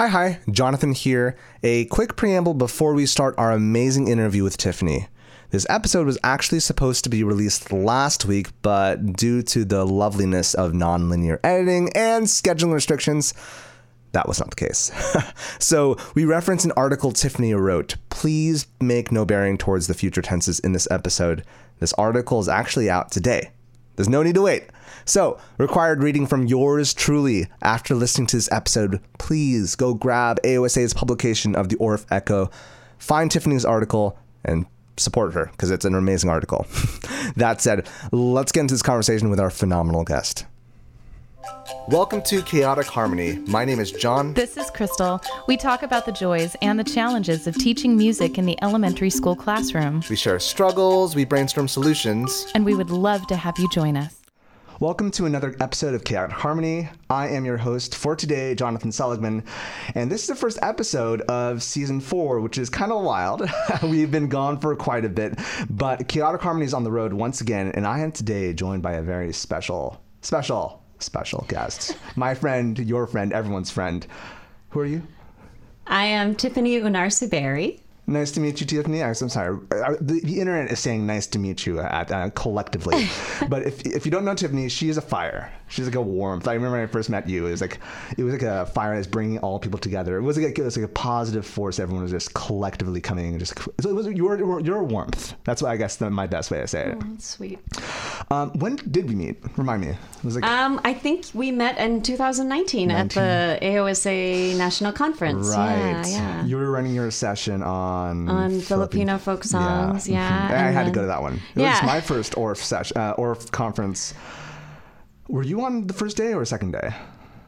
Hi, hi, Jonathan here. A quick preamble before we start our amazing interview with Tiffany. This episode was actually supposed to be released last week, but due to the loveliness of nonlinear editing and scheduling restrictions, that was not the case. so, we reference an article Tiffany wrote. Please make no bearing towards the future tenses in this episode. This article is actually out today. There's no need to wait. So, required reading from yours truly. After listening to this episode, please go grab AOSA's publication of the Orff Echo, find Tiffany's article, and support her because it's an amazing article. that said, let's get into this conversation with our phenomenal guest. Welcome to Chaotic Harmony. My name is John. This is Crystal. We talk about the joys and the challenges of teaching music in the elementary school classroom. We share struggles, we brainstorm solutions, and we would love to have you join us. Welcome to another episode of Chaotic Harmony. I am your host for today, Jonathan Seligman, and this is the first episode of season four, which is kind of wild. We've been gone for quite a bit, but Chaotic Harmony is on the road once again, and I am today joined by a very special, special, special guest. My friend, your friend, everyone's friend. Who are you? I am Tiffany Unarsuberi. Nice to meet you, Tiffany. I'm sorry. Uh, the, the internet is saying nice to meet you at, uh, collectively. but if, if you don't know Tiffany, she is a fire. She's like a warmth. I remember when I first met you. It was like it was like a fire that's bringing all people together. It was like a, it was like a positive force. Everyone was just collectively coming and just. So it was your your warmth. That's what I guess the, my best way to say it. Oh, sweet. Um, when did we meet? Remind me. It was like. Um, I think we met in 2019 19. at the AOSA National Conference. Right. Yeah, yeah. You were running your session on on Filipino, Filipino folk songs. Yeah. yeah. Mm-hmm. I had to go to that one. It yeah. was my first Orff session, uh, Orff conference were you on the first day or second day?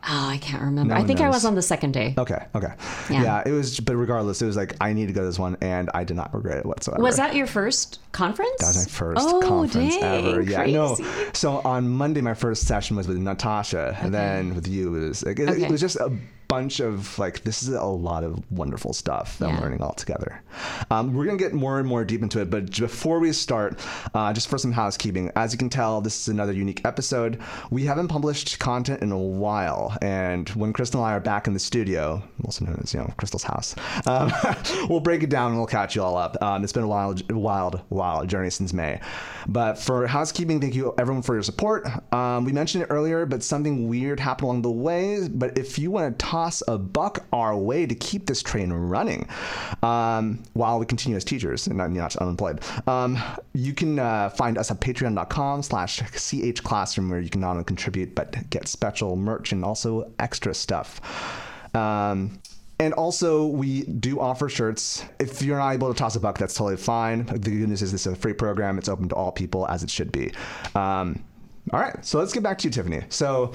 Oh, I can't remember. No I think knows. I was on the second day. Okay, okay. Yeah. yeah. it was, but regardless, it was like, I need to go to this one, and I did not regret it whatsoever. Was that your first conference? That was my first oh, conference dang, ever. Yeah, crazy. no. So on Monday, my first session was with Natasha, okay. and then with you, it was, like, it, okay. it was just a bunch of like this is a lot of wonderful stuff that yeah. I'm learning all together. Um, we're gonna get more and more deep into it, but before we start, uh, just for some housekeeping, as you can tell, this is another unique episode. We haven't published content in a while, and when Crystal and I are back in the studio, also known as you know Crystal's house, um, we'll break it down and we'll catch you all up. Um, it's been a wild, wild, wild journey since May. But for housekeeping, thank you everyone for your support. Um, we mentioned it earlier, but something weird happened along the way. But if you want to talk toss a buck our way to keep this train running um, while we continue as teachers and not, not unemployed. Um, you can uh, find us at patreon.com slash chclassroom where you can not only contribute but get special merch and also extra stuff. Um, and also, we do offer shirts. If you're not able to toss a buck, that's totally fine. The good news is this is a free program. It's open to all people, as it should be. Um, all right, so let's get back to you, Tiffany. So,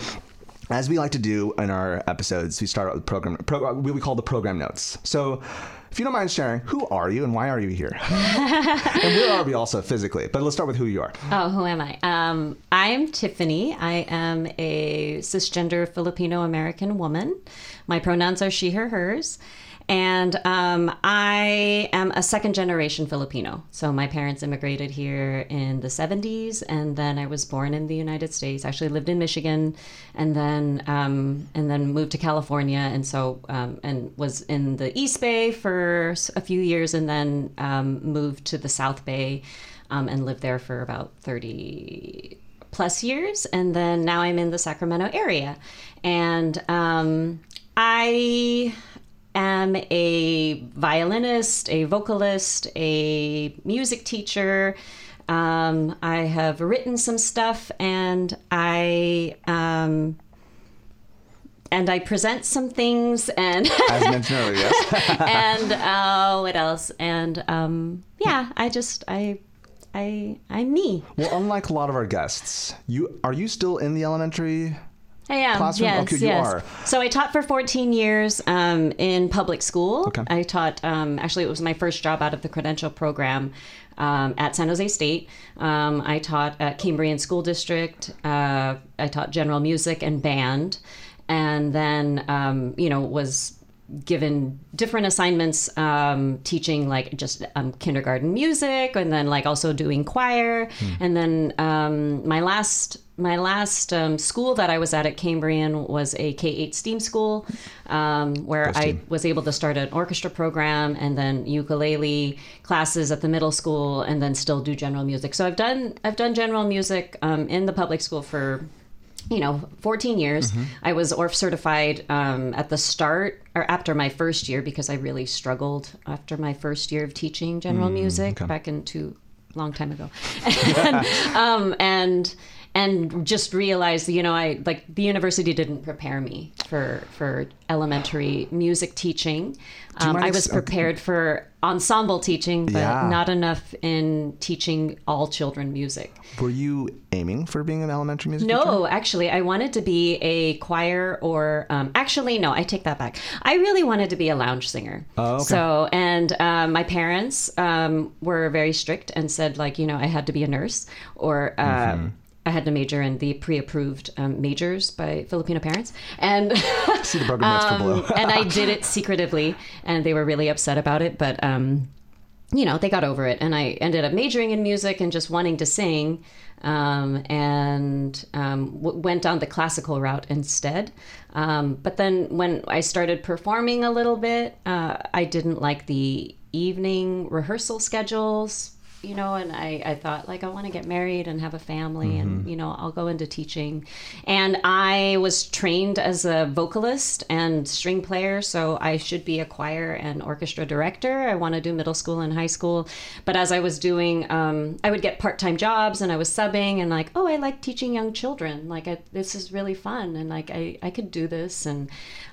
as we like to do in our episodes, we start out with program, pro, we call the program notes. So, if you don't mind sharing, who are you and why are you here? and where are we also physically? But let's start with who you are. Oh, who am I? Um, I am Tiffany. I am a cisgender Filipino American woman. My pronouns are she, her, hers. And um, I am a second generation Filipino. So my parents immigrated here in the 70s, and then I was born in the United States. Actually, lived in Michigan, and then um, and then moved to California, and so um, and was in the East Bay for a few years, and then um, moved to the South Bay, um, and lived there for about 30 plus years, and then now I'm in the Sacramento area, and um, I am a violinist, a vocalist, a music teacher. Um, I have written some stuff, and I um, and I present some things, and as mentioned earlier, yes. and uh, what else? And um, yeah, I just I I I'm me. Well, unlike a lot of our guests, you are you still in the elementary I am. Classroom? Yes, okay, yes. Are. So I taught for 14 years um, in public school. Okay. I taught, um, actually, it was my first job out of the credential program um, at San Jose State. Um, I taught at Cambrian School District. Uh, I taught general music and band. And then, um, you know, was given different assignments um, teaching like just um, kindergarten music and then like also doing choir hmm. and then um, my last my last um, school that I was at at Cambrian was a K 8 STEAM school um, where I was able to start an orchestra program and then ukulele classes at the middle school and then still do general music. So I've done I've done general music um, in the public school for you know 14 years. Mm-hmm. I was Orff certified um, at the start or after my first year because I really struggled after my first year of teaching general mm, music okay. back in two long time ago. and, um, and and just realized you know i like the university didn't prepare me for for elementary music teaching um, i was prepared for ensemble teaching but yeah. not enough in teaching all children music were you aiming for being an elementary music no teacher? No, actually i wanted to be a choir or um, actually no i take that back i really wanted to be a lounge singer oh, okay. so and um, my parents um, were very strict and said like you know i had to be a nurse or uh, mm-hmm I had to major in the pre-approved um, majors by Filipino parents, and see the program um, below. and I did it secretively, and they were really upset about it. But um, you know, they got over it, and I ended up majoring in music and just wanting to sing, um, and um, w- went down the classical route instead. Um, but then when I started performing a little bit, uh, I didn't like the evening rehearsal schedules you know, and I, I thought like I want to get married and have a family mm-hmm. and, you know, I'll go into teaching. And I was trained as a vocalist and string player, so I should be a choir and orchestra director. I want to do middle school and high school. But as I was doing, um, I would get part time jobs and I was subbing and like, oh, I like teaching young children. Like, I, this is really fun. And like, I, I could do this. And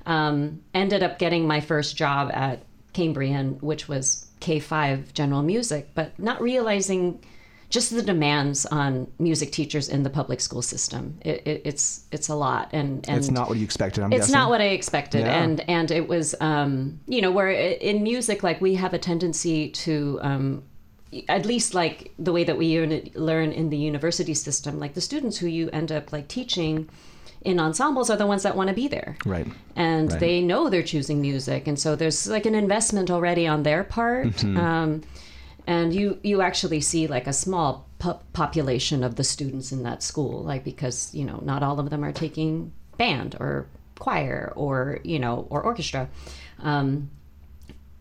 um, ended up getting my first job at Cambrian, which was K5 general music, but not realizing just the demands on music teachers in the public school system. It, it, it's it's a lot, and, and it's not what you expected. I'm it's guessing. not what I expected, yeah. and and it was um, you know where in music like we have a tendency to um, at least like the way that we learn in the university system, like the students who you end up like teaching in ensembles are the ones that want to be there. Right. And right. they know they're choosing music. And so there's like an investment already on their part. Mm-hmm. Um, and you, you actually see like a small po- population of the students in that school, like because, you know, not all of them are taking band or choir or, you know, or orchestra. Um,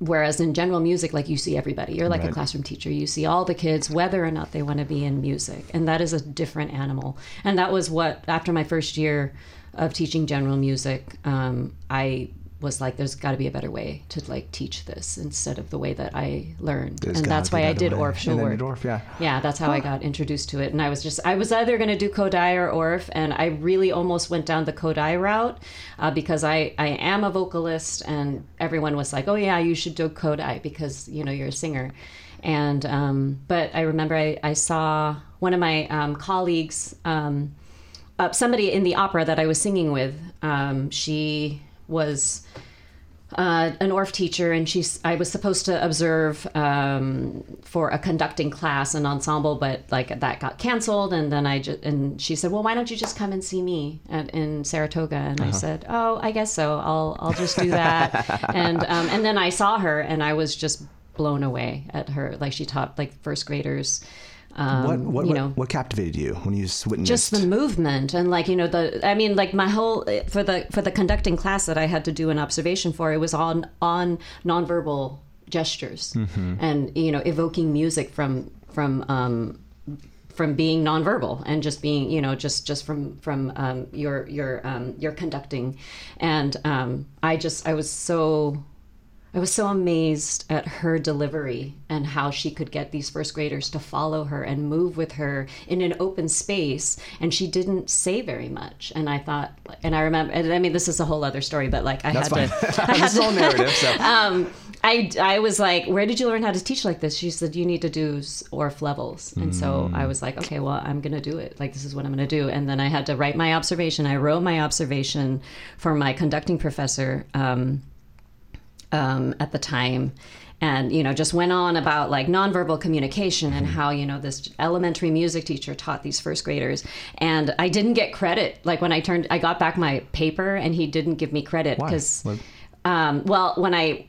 Whereas in general music, like you see everybody, you're like right. a classroom teacher. You see all the kids, whether or not they want to be in music, and that is a different animal. And that was what after my first year of teaching general music, um, I was like, there's got to be a better way to like teach this instead of the way that I learned, there's and that's why I did Orff Schulwerk. Orff, yeah, yeah, that's how huh. I got introduced to it. And I was just, I was either going to do Kodály or Orff, and I really almost went down the Kodály route uh, because I I am a vocalist, and everyone was like, oh yeah, you should do Kodály because you know you're a singer. And um, but I remember I, I saw one of my um, colleagues, um, uh, somebody in the opera that I was singing with. Um, she was uh, an Orff teacher, and she's. I was supposed to observe um, for a conducting class, an ensemble, but like that got canceled. And then I just and she said, "Well, why don't you just come and see me at, in Saratoga?" And uh-huh. I said, "Oh, I guess so. I'll I'll just do that." and um, and then I saw her, and I was just blown away at her. Like she taught like first graders um, what what, you know, what, what captivated you when you witnessed just the movement and like you know the I mean like my whole for the for the conducting class that I had to do an observation for it was on on nonverbal gestures mm-hmm. and you know evoking music from from um, from being nonverbal and just being you know just just from from um, your your um, your conducting and um, I just I was so I was so amazed at her delivery and how she could get these first graders to follow her and move with her in an open space. And she didn't say very much. And I thought, and I remember, I mean, this is a whole other story, but like I That's had fine. to. I had this whole narrative. So. um, I, I was like, where did you learn how to teach like this? She said, you need to do Orff levels. And mm. so I was like, okay, well, I'm going to do it. Like, this is what I'm going to do. And then I had to write my observation. I wrote my observation for my conducting professor. Um, um, at the time. And you know just went on about like nonverbal communication and how you know this elementary music teacher taught these first graders. And i didn't get credit. Like when i turned i got back my paper and he didn't give me credit because um, well, when I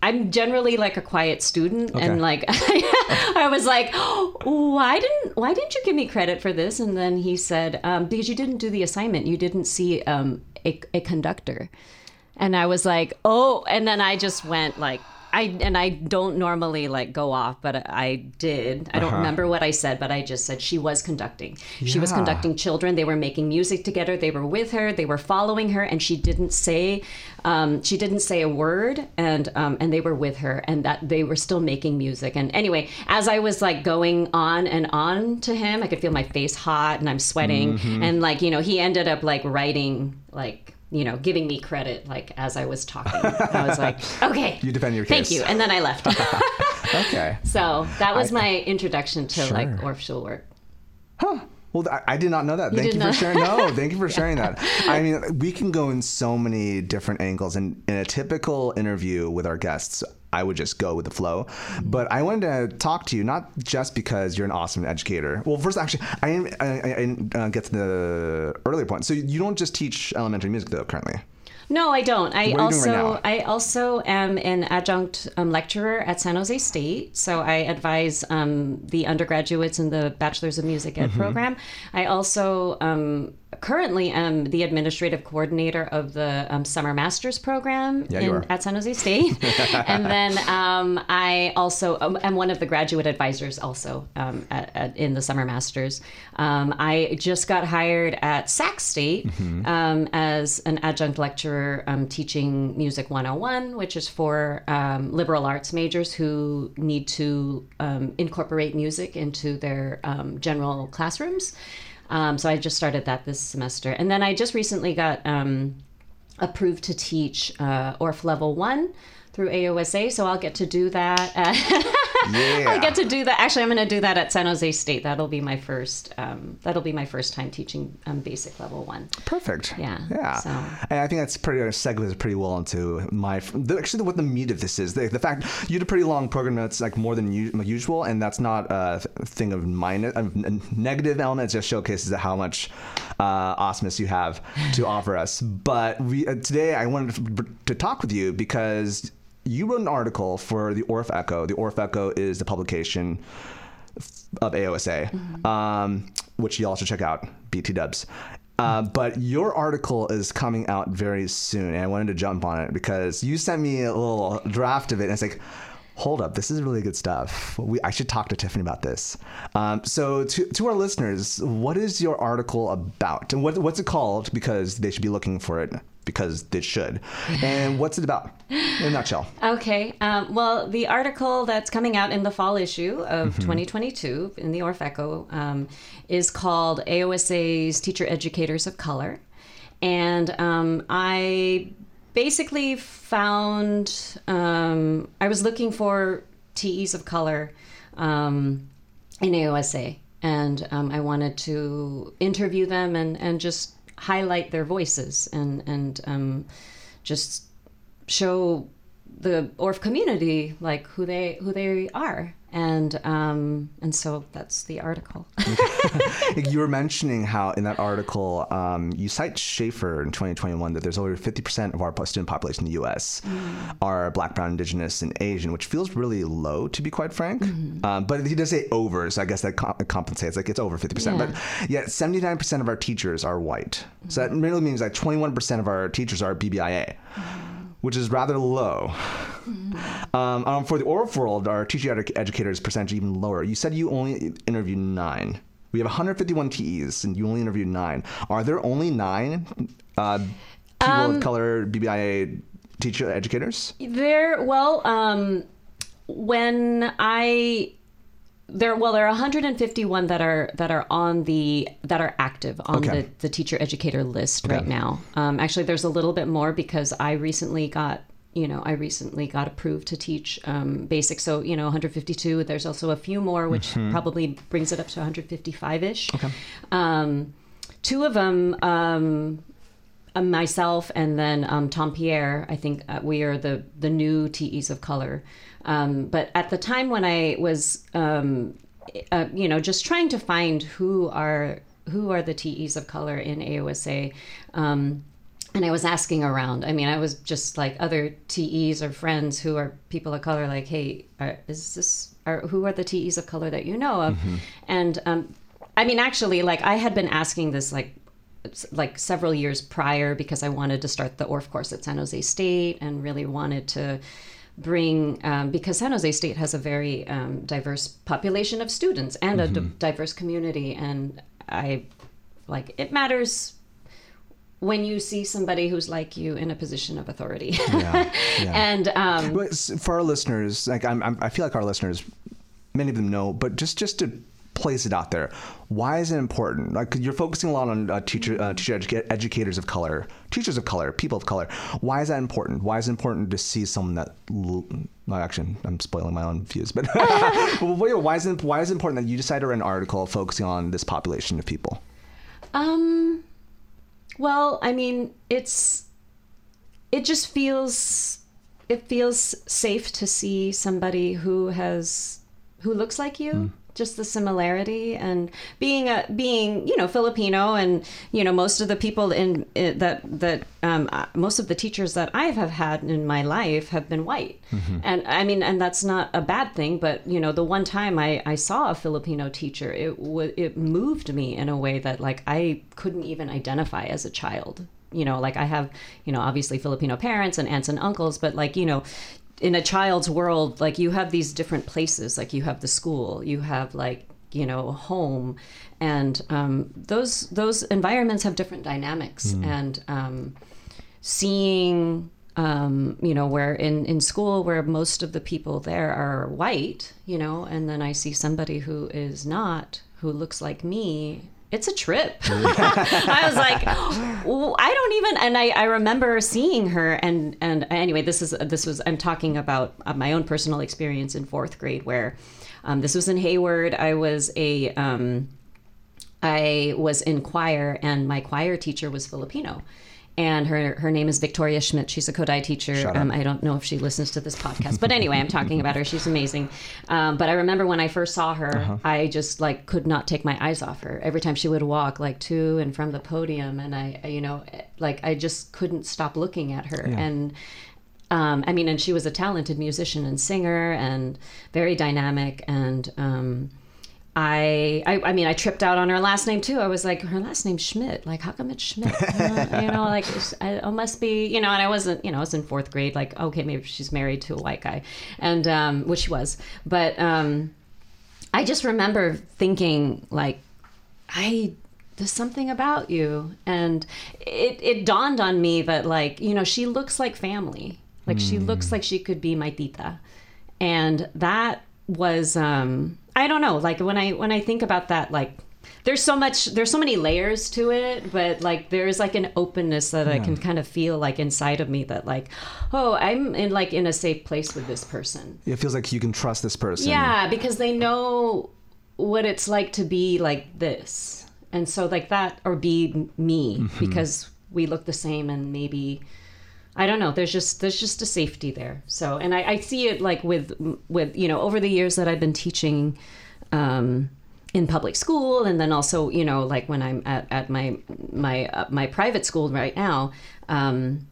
I'm generally like a quiet student okay. and like I was like why didn't why didn't you give me credit for this? And then he said um, because you didn't do the assignment. You didn't see um, a, a conductor and I was like oh and then I just went like I and I don't normally like go off, but I did. I don't uh-huh. remember what I said, but I just said she was conducting. Yeah. She was conducting children. They were making music together. They were with her. They were following her, and she didn't say um, she didn't say a word, and um, and they were with her, and that they were still making music. And anyway, as I was like going on and on to him, I could feel my face hot, and I'm sweating, mm-hmm. and like you know, he ended up like writing like you know, giving me credit like as I was talking. I was like, okay. You defend your case. Thank you. And then I left. okay. So that was I, my introduction to sure. like Orff Schulwerk. Huh. Well, I, I, did not know that. You thank you for sharing. No, thank you for sharing yeah. that. I mean, we can go in so many different angles. And in a typical interview with our guests, I would just go with the flow. But I wanted to talk to you not just because you're an awesome educator. Well, first, actually, I didn't, I, I didn't uh, get to the earlier point. So you don't just teach elementary music though currently. No, I don't. I also right I also am an adjunct um, lecturer at San Jose State, so I advise um, the undergraduates in the Bachelor's of Music Ed mm-hmm. program. I also um, currently am the administrative coordinator of the um, summer master's program yeah, in, at San Jose State, and then um, I also um, am one of the graduate advisors also um, at, at, in the summer masters. Um, I just got hired at Sac State mm-hmm. Um, as an adjunct lecturer teaching music 101, which is for liberal arts majors who need to incorporate music into their general classrooms. Um, so I just started that this semester. And then I just recently got um, approved to teach uh, Orff Level 1 through AOSA, so I'll get to do that. yeah. I get to do that. Actually, I'm going to do that at San Jose State. That'll be my first. Um, that'll be my first time teaching um, basic level one. Perfect. Yeah. Yeah. So. And I think that's pretty uh, segues pretty well into my actually what the meat of this is. The, the fact you did a pretty long program that's like more than usual, and that's not a thing of minus a negative element. It just showcases how much uh, awesomeness you have to offer us. But we, uh, today I wanted to, to talk with you because you wrote an article for the Orff Echo. The Orff Echo is the publication of AOSA, mm-hmm. um, which you all should check out. BT Dubs. Uh, but your article is coming out very soon, and I wanted to jump on it because you sent me a little draft of it, and it's like, hold up, this is really good stuff. We, I should talk to Tiffany about this. Um, so, to, to our listeners, what is your article about, and what, what's it called? Because they should be looking for it because it should. And what's it about in a nutshell? Okay. Um, well, the article that's coming out in the fall issue of mm-hmm. 2022 in the Orff Echo um, is called AOSA's Teacher Educators of Color. And um, I basically found um, I was looking for TEs of color um, in AOSA. And um, I wanted to interview them and, and just highlight their voices and and um, just show the Orff community like who they who they are and um, and so that's the article. you were mentioning how in that article um, you cite Schaefer in 2021 that there's over 50% of our student population in the U.S. Mm. are Black, Brown, Indigenous, and Asian, which feels really low to be quite frank. Mm-hmm. Um, but he does say over, so I guess that compensates. Like it's over 50%. Yeah. But yet 79% of our teachers are white. Mm-hmm. So that really means like 21% of our teachers are BBIA. Mm-hmm which is rather low. Mm-hmm. Um, um, for the Orff world, our teaching ed- educators percentage even lower. You said you only interviewed nine. We have 151 TEs, and you only interviewed nine. Are there only nine uh, people um, of color BBIA teacher educators? There, well, um, when I there well there are 151 that are that are on the that are active on okay. the, the teacher educator list okay. right now um, actually there's a little bit more because i recently got you know i recently got approved to teach um, basic so you know 152 there's also a few more which mm-hmm. probably brings it up to 155ish okay. um, two of them um, uh, myself and then um, tom pierre i think uh, we are the the new tes of color um, but at the time when I was, um, uh, you know, just trying to find who are who are the TEs of color in AOSA, um, and I was asking around. I mean, I was just like other TEs or friends who are people of color, like, hey, are, is this, are, who are the TEs of color that you know of? Mm-hmm. And um, I mean, actually, like, I had been asking this like like several years prior because I wanted to start the Orff course at San Jose State and really wanted to bring um, because San Jose State has a very um, diverse population of students and mm-hmm. a d- diverse community, and I like it matters when you see somebody who's like you in a position of authority. yeah, yeah. And um, for our listeners, like I'm, I'm, I feel like our listeners, many of them know, but just just to place it out there. Why is it important? Like you're focusing a lot on uh, teacher, uh, teacher educa- educators of color, teachers of color, people of color. Why is that important? Why is it important to see someone that? L- well, actually, I'm spoiling my own views, but why is it why is it important that you decide to write an article focusing on this population of people? Um. Well, I mean, it's it just feels it feels safe to see somebody who has who looks like you. Mm just the similarity and being a being you know Filipino and you know most of the people in, in that that um, uh, most of the teachers that I have had in my life have been white mm-hmm. and I mean and that's not a bad thing but you know the one time I, I saw a Filipino teacher it w- it moved me in a way that like I couldn't even identify as a child you know like i have you know obviously filipino parents and aunts and uncles but like you know in a child's world like you have these different places. Like you have the school you have like you know home. And um, those those environments have different dynamics. Mm. and um, seeing um, you know where in in school where most of the people there are white you know and then i see somebody who is not who looks like me it's a trip. I was like, I don't even, and I, I remember seeing her, and and anyway, this is this was I'm talking about uh, my own personal experience in fourth grade, where um, this was in Hayward. I was a um, I was in choir, and my choir teacher was Filipino, and her her name is Victoria Schmidt. She's a Kodály teacher. Um, I don't know if she listens to this podcast, but anyway, I'm talking about her. She's amazing. Um, but I remember when I first saw her, uh-huh. I just like could not take my eyes off her. Every time she would walk like to and from the podium, and I, you know, like I just couldn't stop looking at her. Yeah. And um, I mean, and she was a talented musician and singer, and very dynamic, and um, I, I, I mean I tripped out on her last name too. I was like, her last name's Schmidt. Like, how come it's Schmidt? Uh, you know, like I, it must be. You know, and I wasn't. You know, I was in fourth grade. Like, okay, maybe she's married to a white guy, and um, which she was. But um, I just remember thinking like, I there's something about you, and it it dawned on me that like you know she looks like family. Like mm. she looks hmm. like she could be my tita, and that was um I don't know. Like when I when I think about that, like there's so much there's so many layers to it but like there's like an openness that yeah. i can kind of feel like inside of me that like oh i'm in like in a safe place with this person it feels like you can trust this person yeah because they know what it's like to be like this and so like that or be me mm-hmm. because we look the same and maybe I don't know. There's just there's just a safety there. So, and I, I see it like with with you know over the years that I've been teaching um, in public school, and then also you know like when I'm at, at my my uh, my private school right now, um,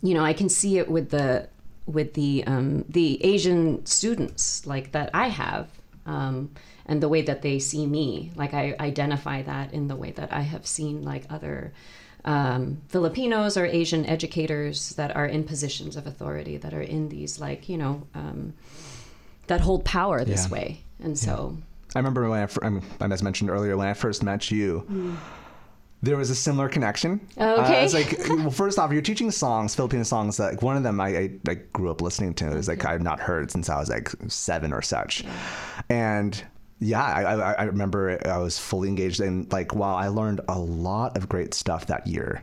you know I can see it with the with the um, the Asian students like that I have. Um, and the way that they see me, like I identify that in the way that I have seen like other um, Filipinos or Asian educators that are in positions of authority that are in these like you know um, that hold power this yeah. way, and so. Yeah. I remember when I, as mentioned earlier, when I first met you, mm. there was a similar connection. Okay. Uh, it's like, well, first off, you're teaching songs, Filipino songs. That, like one of them I, I like grew up listening to. It was like I've not heard since I was like seven or such, yeah. and yeah, I, I, remember I was fully engaged in like wow, I learned a lot of great stuff that year.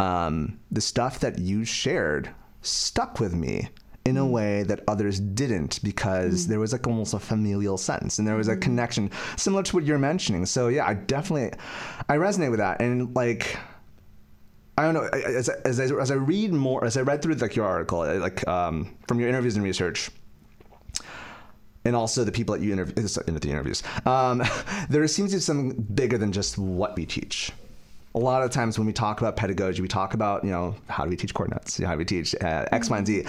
Um, the stuff that you shared stuck with me in a mm. way that others didn't because mm. there was like almost a familial sense and there was a mm. connection similar to what you're mentioning. So yeah, I definitely I resonate with that and like I don't know as, as, as I read more as I read through like your article like um, from your interviews and research and also the people that you interview in the interviews. Um, there seems to be something bigger than just what we teach. a lot of times when we talk about pedagogy, we talk about you know how do we teach chord notes, how do we teach uh, X, Y, and Z.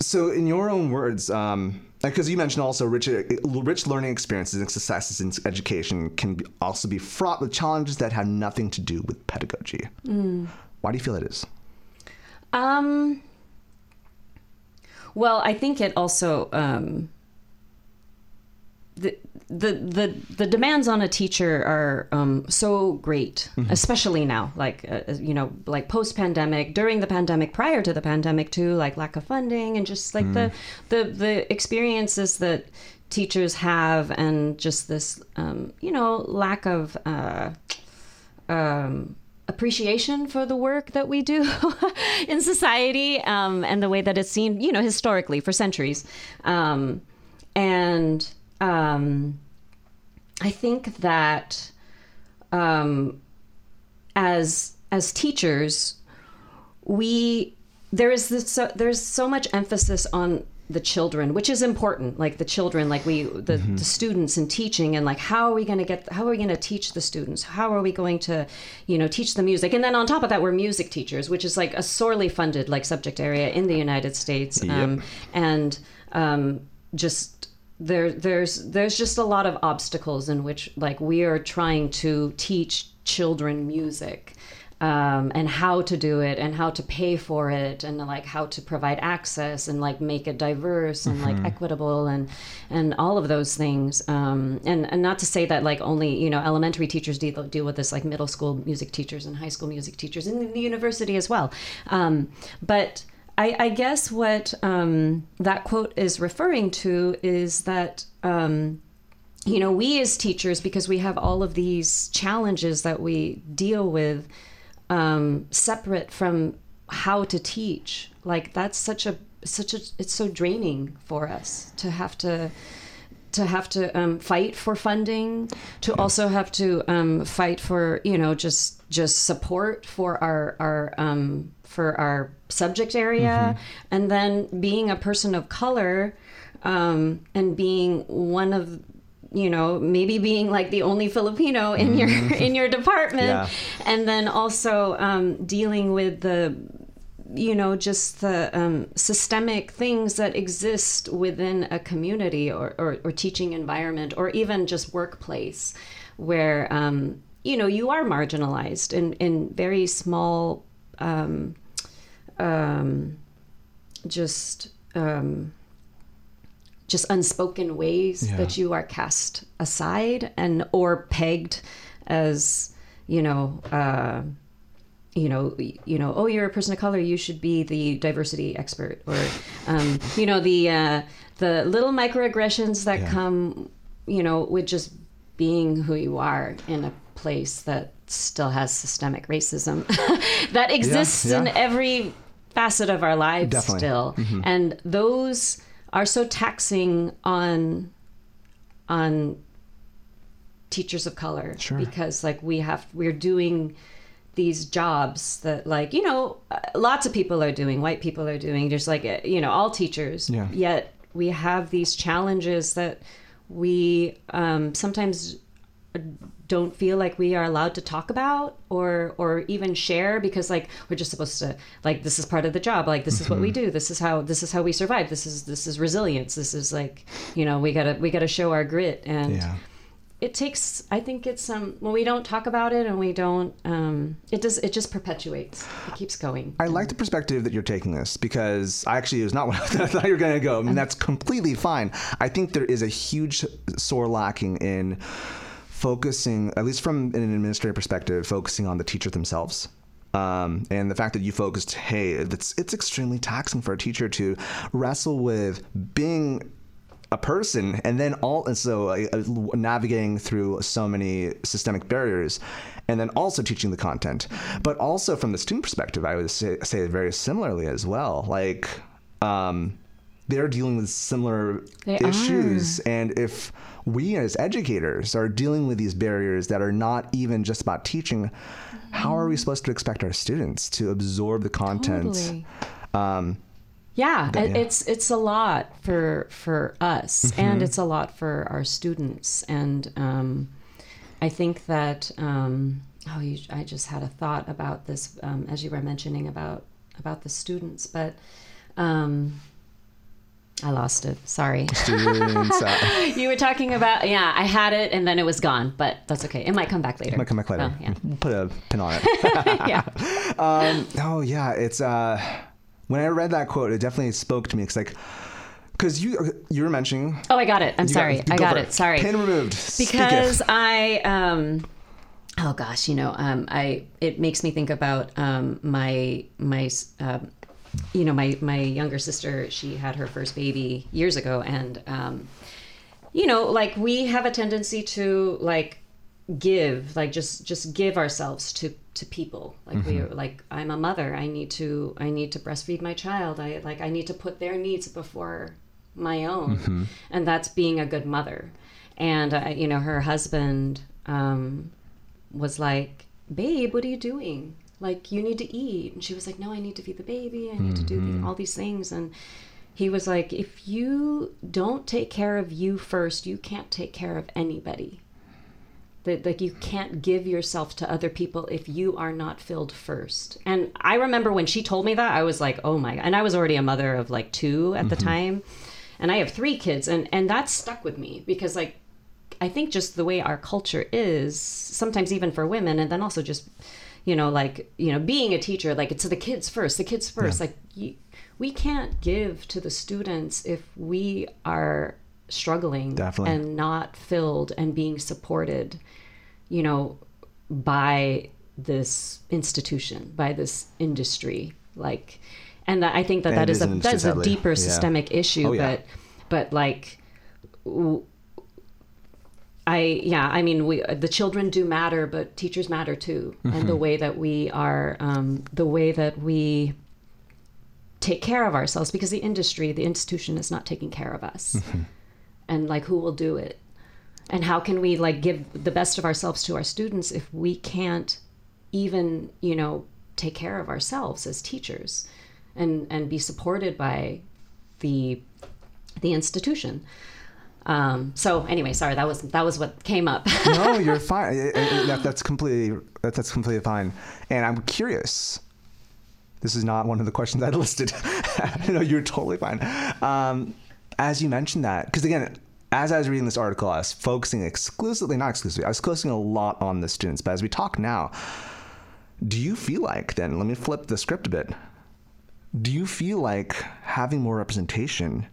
So, in your own words, um, because you mentioned also rich, rich learning experiences and successes in education can be, also be fraught with challenges that have nothing to do with pedagogy. Mm. Why do you feel it is? Um. Well, I think it also um, the the the the demands on a teacher are um, so great, mm-hmm. especially now. Like uh, you know, like post pandemic, during the pandemic, prior to the pandemic too, like lack of funding and just like mm. the the the experiences that teachers have, and just this um, you know lack of. Uh, um, appreciation for the work that we do in society um, and the way that it's seen, you know, historically for centuries. Um, and um, I think that um, as as teachers, we there is this so, there's so much emphasis on the children which is important like the children like we the, mm-hmm. the students and teaching and like how are we going to get how are we going to teach the students how are we going to you know teach the music and then on top of that we're music teachers which is like a sorely funded like subject area in the united states yep. um, and um, just there there's there's just a lot of obstacles in which like we are trying to teach children music um, and how to do it and how to pay for it and like how to provide access and like make it diverse and mm-hmm. like equitable and and all of those things um, and and not to say that like only you know elementary teachers deal, deal with this like middle school music teachers and high school music teachers and the university as well um, but I, I guess what um, that quote is referring to is that um, you know we as teachers because we have all of these challenges that we deal with um, separate from how to teach. Like that's such a such a it's so draining for us to have to to have to um, fight for funding, to also have to um, fight for you know just just support for our our um, for our subject area, mm-hmm. and then being a person of color um, and being one of you know maybe being like the only filipino in your mm-hmm. in your department yeah. and then also um, dealing with the you know just the um, systemic things that exist within a community or, or, or, teaching environment or even just workplace where um, you know you are marginalized in, in very small um, um, just um, just unspoken ways yeah. that you are cast aside and or pegged as you know uh, you know you know oh you're a person of color you should be the diversity expert or um, you know the uh, the little microaggressions that yeah. come you know with just being who you are in a place that still has systemic racism that exists yeah, yeah. in every facet of our lives Definitely. still mm-hmm. and those are so taxing on on teachers of color sure. because like we have we're doing these jobs that like you know lots of people are doing white people are doing just like you know all teachers yeah. yet we have these challenges that we um, sometimes don't feel like we are allowed to talk about or or even share because like we're just supposed to like this is part of the job. Like this mm-hmm. is what we mm-hmm. do. This is how this is how we survive. This is this is resilience. This is like you know we gotta we gotta show our grit. And yeah. it takes i think it's um when we don't talk about it and we don't um it does it just perpetuates. It keeps going. I like the perspective that you're taking this because i actually it was not what i thought you were going to go. I mean, that's completely fine. I think there is a huge sore lacking in focusing, at least from an administrative perspective, focusing on the teacher themselves. Um, and the fact that you focused, hey, it's it's extremely taxing for a teacher to wrestle with being a person and then all and so uh, navigating through so many systemic barriers and then also teaching the content but also from the student perspective i would say, say very similarly as well like um, they're dealing with similar they issues are. and if we as educators are dealing with these barriers that are not even just about teaching, mm-hmm. how are we supposed to expect our students to absorb the content? Totally. Um, yeah, yeah, it's it's a lot for for us, mm-hmm. and it's a lot for our students, and um, I think that um, oh, you, I just had a thought about this um, as you were mentioning about about the students, but um, I lost it. Sorry. You were talking about yeah. I had it and then it was gone, but that's okay. It might come back later. It might come back later. Oh, yeah. Put a pin on it. yeah. Um, oh yeah, it's uh, when I read that quote, it definitely spoke to me. It's like because you you were mentioning. Oh, I got it. I'm sorry. Got, I got it. it. Sorry. Pin removed. Because I um oh gosh, you know, um, I it makes me think about um, my my uh, you know my my younger sister. She had her first baby years ago, and um, you know, like we have a tendency to like give, like just just give ourselves to to people. Like mm-hmm. we like I'm a mother. I need to I need to breastfeed my child. I like I need to put their needs before my own, mm-hmm. and that's being a good mother. And uh, you know, her husband. Um, was like, Babe, what are you doing? Like, you need to eat. And she was like, No, I need to feed the baby. I need mm-hmm. to do mm-hmm. all these things. And he was like, If you don't take care of you first, you can't take care of anybody. That like you can't give yourself to other people if you are not filled first. And I remember when she told me that, I was like, oh my god. And I was already a mother of like two at mm-hmm. the time. And I have three kids and and that stuck with me because like I think just the way our culture is, sometimes even for women, and then also just, you know, like, you know, being a teacher, like it's the kids first, the kids first. Yeah. Like, you, we can't give to the students if we are struggling Definitely. and not filled and being supported, you know, by this institution, by this industry. Like, and that, I think that and that is a that is a deeper yeah. systemic issue, oh, yeah. but but like I yeah, I mean, we the children do matter, but teachers matter too, mm-hmm. and the way that we are, um, the way that we take care of ourselves, because the industry, the institution, is not taking care of us, mm-hmm. and like who will do it, and how can we like give the best of ourselves to our students if we can't even you know take care of ourselves as teachers, and and be supported by the the institution. Um, so anyway, sorry, that was that was what came up. no, you're fine. It, it, that, that's completely that, that's completely fine. And I'm curious. This is not one of the questions I listed. no, you're totally fine. Um, as you mentioned that, because again, as I was reading this article, I was focusing exclusively, not exclusively, I was focusing a lot on the students. But as we talk now, do you feel like then? Let me flip the script a bit. Do you feel like having more representation?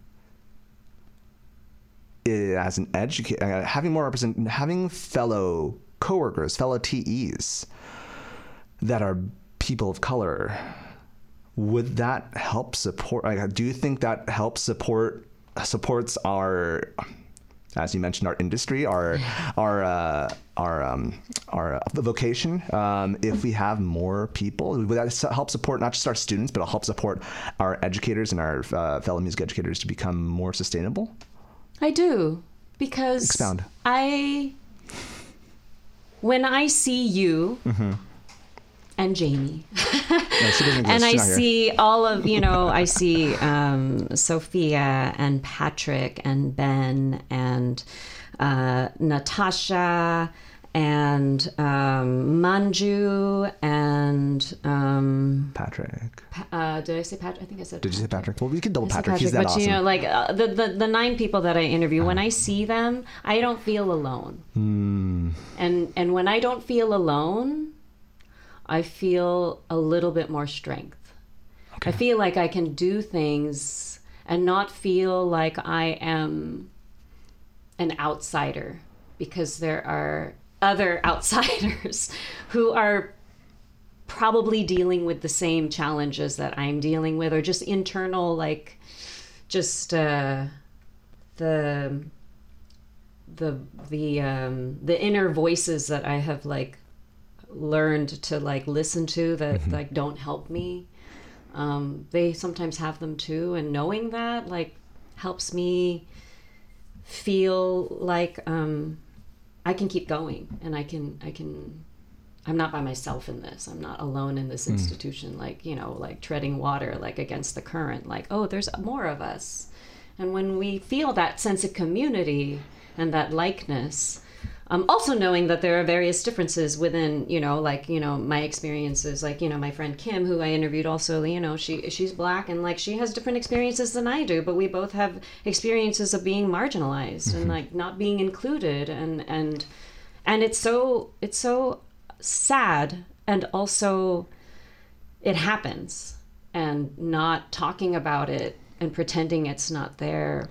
As an educator, uh, having more represent, having fellow coworkers, fellow TEs that are people of color, would that help support? Like, do you think that helps support supports our, as you mentioned, our industry, our our uh, our um, our vocation? Um, if we have more people, would that help support not just our students, but it'll help support our educators and our uh, fellow music educators to become more sustainable? I do because expound. I when I see you mm-hmm. and Jamie, no, and I see all of you know, I see um, Sophia and Patrick and Ben and uh, Natasha and um, Manju and um, Patrick. Uh, did I say Patrick? I think I said. Did Patrick. you say Patrick? Well, we can double Patrick. Patrick. He's that but awesome. you know, like uh, the, the the nine people that I interview, uh-huh. when I see them, I don't feel alone. Mm. And and when I don't feel alone, I feel a little bit more strength. Okay. I feel like I can do things and not feel like I am an outsider because there are other outsiders who are probably dealing with the same challenges that I'm dealing with, or just internal, like, just uh, the the the um, the inner voices that I have like learned to like listen to that mm-hmm. like don't help me. Um, they sometimes have them too, and knowing that like helps me feel like um, I can keep going and I can I can I'm not by myself in this. I'm not alone in this mm. institution like, you know, like treading water like against the current like, oh, there's more of us. And when we feel that sense of community and that likeness, um, also knowing that there are various differences within you know like you know my experiences like you know my friend kim who i interviewed also you know she she's black and like she has different experiences than i do but we both have experiences of being marginalized mm-hmm. and like not being included and and and it's so it's so sad and also it happens and not talking about it and pretending it's not there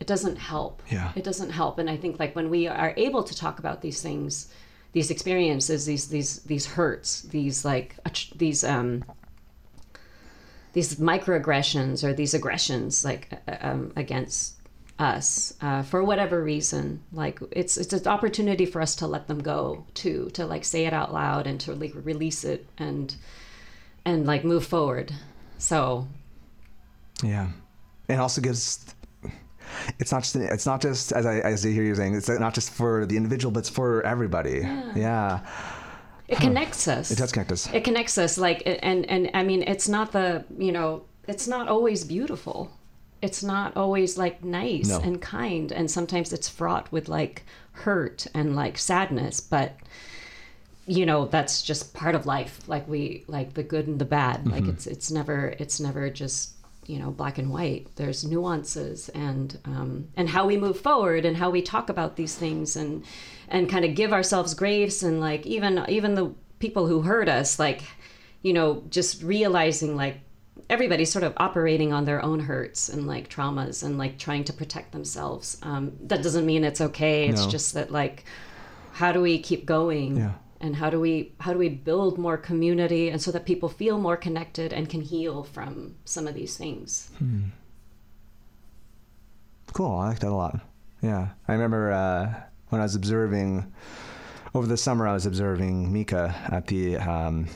it doesn't help. Yeah. It doesn't help. And i think like when we are able to talk about these things these experiences these these these hurts these like these um these microaggressions or these aggressions like uh, um, against us uh, for whatever reason like it's it's an opportunity for us to let them go too to like say it out loud and to like release it and and like move forward. So yeah. It also gives it's not just it's not just as I as I hear you saying it's not just for the individual but it's for everybody. Yeah, yeah. it connects us. It does connect us. It connects us like and and I mean it's not the you know it's not always beautiful. It's not always like nice no. and kind and sometimes it's fraught with like hurt and like sadness but you know that's just part of life. Like we like the good and the bad. Mm-hmm. like it's it's never it's never just you know black and white there's nuances and um, and how we move forward and how we talk about these things and and kind of give ourselves grace and like even even the people who hurt us like you know just realizing like everybody's sort of operating on their own hurts and like traumas and like trying to protect themselves. Um, that doesn't mean it's okay. It's no. just that like, how do we keep going? Yeah. And how do we how do we build more community and so that people feel more connected and can heal from some of these things? Hmm. Cool. I like that a lot. Yeah, I remember uh, when I was observing over the summer. I was observing Mika at the um,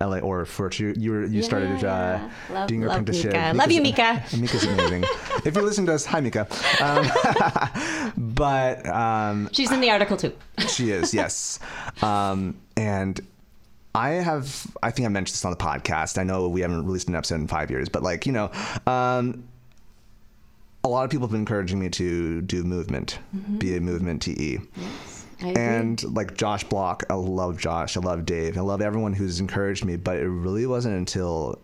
LA or for you you were you yeah, started uh, love, doing your love apprenticeship. Mika. Mika's, love you, Mika. Mika's amazing. if you listen to us, hi Mika. Um, but um, she's in the article too. she is, yes. Um, and I have, I think I mentioned this on the podcast. I know we haven't released an episode in five years, but like you know, um, a lot of people have been encouraging me to do movement, mm-hmm. be a movement TE. Yes and like Josh Block, I love Josh. I love Dave. I love everyone who's encouraged me. But it really wasn't until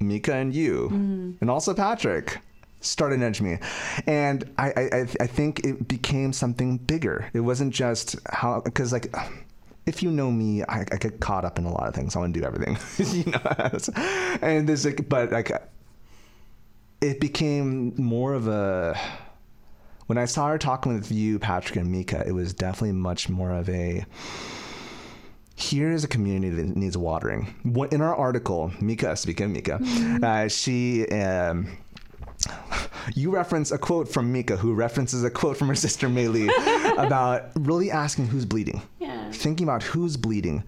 Mika and you, mm. and also Patrick, started nudging me, and I, I I think it became something bigger. It wasn't just how because like. If you know me, I, I get caught up in a lot of things. I want to do everything, you know. and there's like, but like, it became more of a when I saw her talking with you, Patrick and Mika, it was definitely much more of a here is a community that needs watering. in our article, Mika, speaking of Mika, mm-hmm. uh, she. Um, you reference a quote from Mika, who references a quote from her sister Maylee about really asking who's bleeding. Yeah. Thinking about who's bleeding.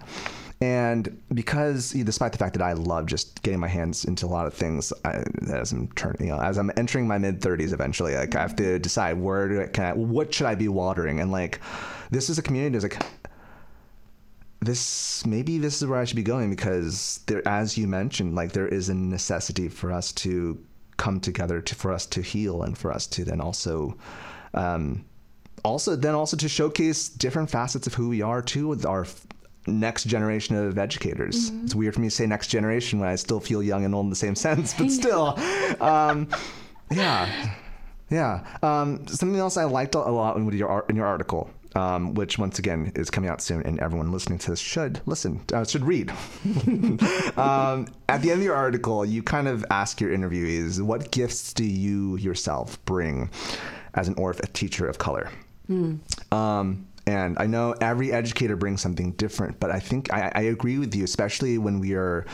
And because, despite the fact that I love just getting my hands into a lot of things, I, as I'm turning, you know, as I'm entering my mid 30s, eventually, like I have to decide where can I, what should I be watering? And like, this is a community that's like, this maybe this is where I should be going because there, as you mentioned, like there is a necessity for us to come together to for us to heal and for us to then also. Um, also then also to showcase different facets of who we are too with our next generation of educators. Mm-hmm. It's weird for me to say next generation when I still feel young and old in the same sense, but still, um, yeah, yeah. Um, something else I liked a lot in your in your article. Um, which once again is coming out soon, and everyone listening to this should listen, uh, should read. um, at the end of your article, you kind of ask your interviewees, "What gifts do you yourself bring as an Orff teacher of color?" Mm. Um, and I know every educator brings something different, but I think I, I agree with you, especially when we are,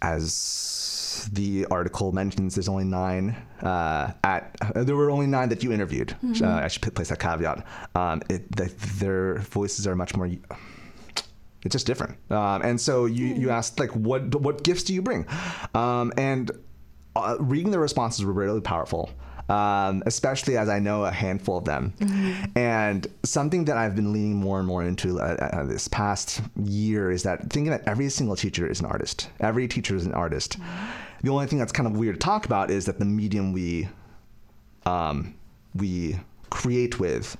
as the article mentions, there's only nine uh, at. Uh, there were only nine that you interviewed. Mm-hmm. Uh, I should place that caveat. Um, it, the, their voices are much more it's just different. Um, and so you, you asked like, what what gifts do you bring? Um, and uh, reading the responses were really powerful um, especially as I know a handful of them. Mm-hmm. And something that I've been leaning more and more into uh, uh, this past year is that thinking that every single teacher is an artist. Every teacher is an artist. Mm-hmm. The only thing that's kind of weird to talk about is that the medium we um, we create with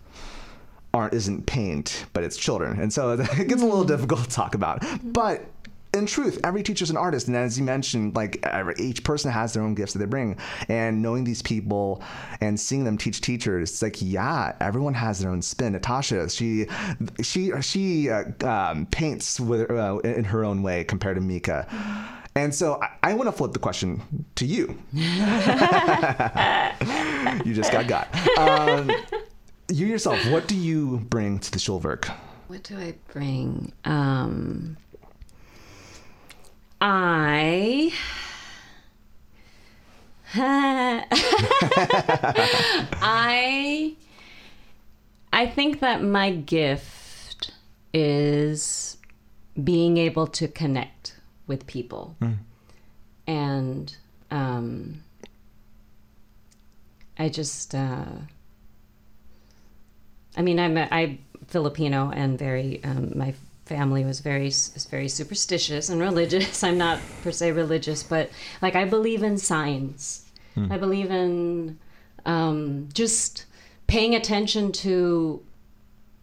aren't isn't paint, but it's children, and so it gets a little mm-hmm. difficult to talk about. But in truth, every teacher's an artist, and as you mentioned, like every, each person has their own gifts that they bring. And knowing these people and seeing them teach teachers, it's like yeah, everyone has their own spin. Natasha, she she she uh, um, paints with uh, in her own way compared to Mika. And so I, I want to flip the question to you. you just got got. Um, you yourself, what do you bring to the Schulwerk? What do I bring? Um, I. I I think that my gift is being able to connect with people. Mm. And um, I just, uh, I mean, I'm, a, I'm Filipino and very, um, my family was very, was very superstitious and religious. I'm not per se religious, but like I believe in signs. Mm. I believe in um, just paying attention to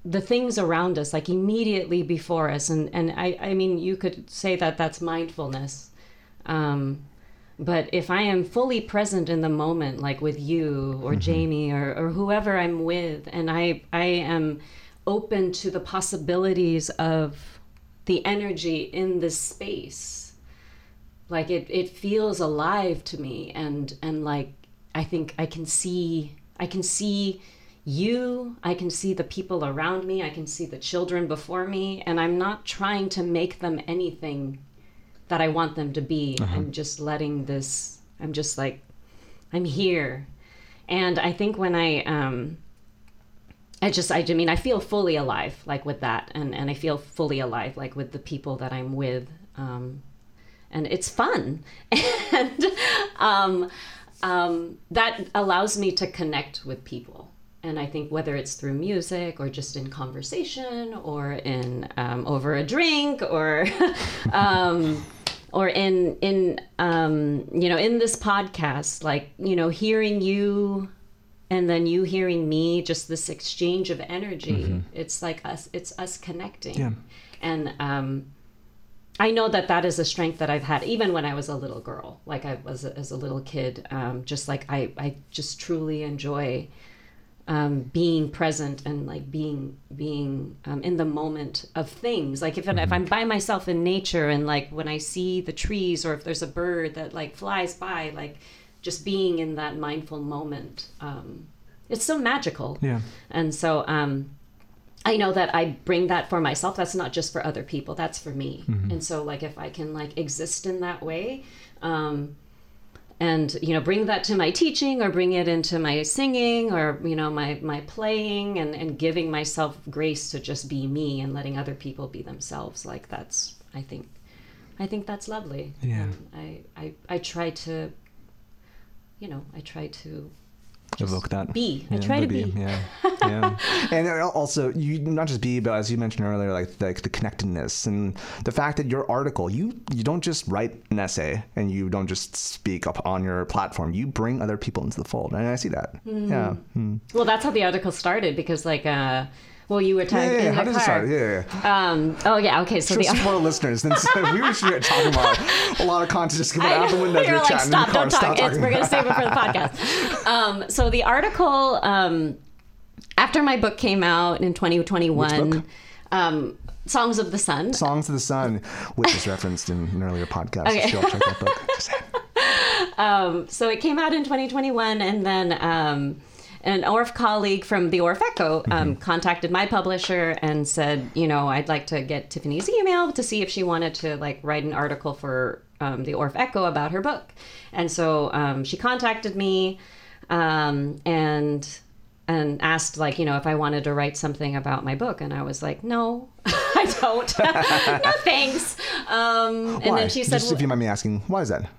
the things around us like immediately before us and and i i mean you could say that that's mindfulness um but if i am fully present in the moment like with you or mm-hmm. jamie or or whoever i'm with and i i am open to the possibilities of the energy in this space like it it feels alive to me and and like i think i can see i can see you, I can see the people around me, I can see the children before me, and I'm not trying to make them anything that I want them to be. Uh-huh. I'm just letting this, I'm just like, I'm here. And I think when I, um, I just, I mean, I feel fully alive, like with that, and, and I feel fully alive, like with the people that I'm with. Um, and it's fun. and um, um, that allows me to connect with people and I think whether it's through music or just in conversation or in um, over a drink or um, or in in um, you know in this podcast, like you know hearing you and then you hearing me, just this exchange of energy. Mm-hmm. It's like us. It's us connecting. Yeah. And um, I know that that is a strength that I've had even when I was a little girl, like I was as a little kid. Um, just like I, I just truly enjoy um, being present and like being being um, in the moment of things like if, mm-hmm. if i'm by myself in nature and like when i see the trees or if there's a bird that like flies by like just being in that mindful moment um, it's so magical. Yeah. And so um, i know that i bring that for myself. That's not just for other people that's for me. Mm-hmm. and so like if i can like exist in that way um, and you know bring that to my teaching or bring it into my singing or you know my my playing and and giving myself grace to just be me and letting other people be themselves like that's i think i think that's lovely. Yeah. I, I i try to you know i try to evoke that. Be. Yeah, I try to be. be. Yeah. yeah. and also, you not just be, but as you mentioned earlier, like the, the connectedness and the fact that your article, you you don't just write an essay and you don't just speak up on your platform. You bring other people into the fold, and I see that. Mm. Yeah. Mm. Well, that's how the article started because, like. Uh, well, you were talking yeah, yeah, how the car. Start? Yeah, yeah. Um, oh, yeah. Okay. So Just the for listeners, then we were talking about a lot of content just coming out the window. You're like, stop, don't talk. Stop we're gonna save it for the podcast. Um, so the article um, after my book came out in 2021. Um, Songs of the Sun. Songs of the Sun, which is referenced in an earlier podcast. Okay. So check that book. um, so it came out in 2021, and then um, an Orff colleague from the Orff Echo um, mm-hmm. contacted my publisher and said, you know, I'd like to get Tiffany's email to see if she wanted to like write an article for um, the Orff Echo about her book. And so um, she contacted me um, and and asked like you know if I wanted to write something about my book, and I was like, no, I don't. no thanks. Um, and then she said, Just if you mind me asking, why is that?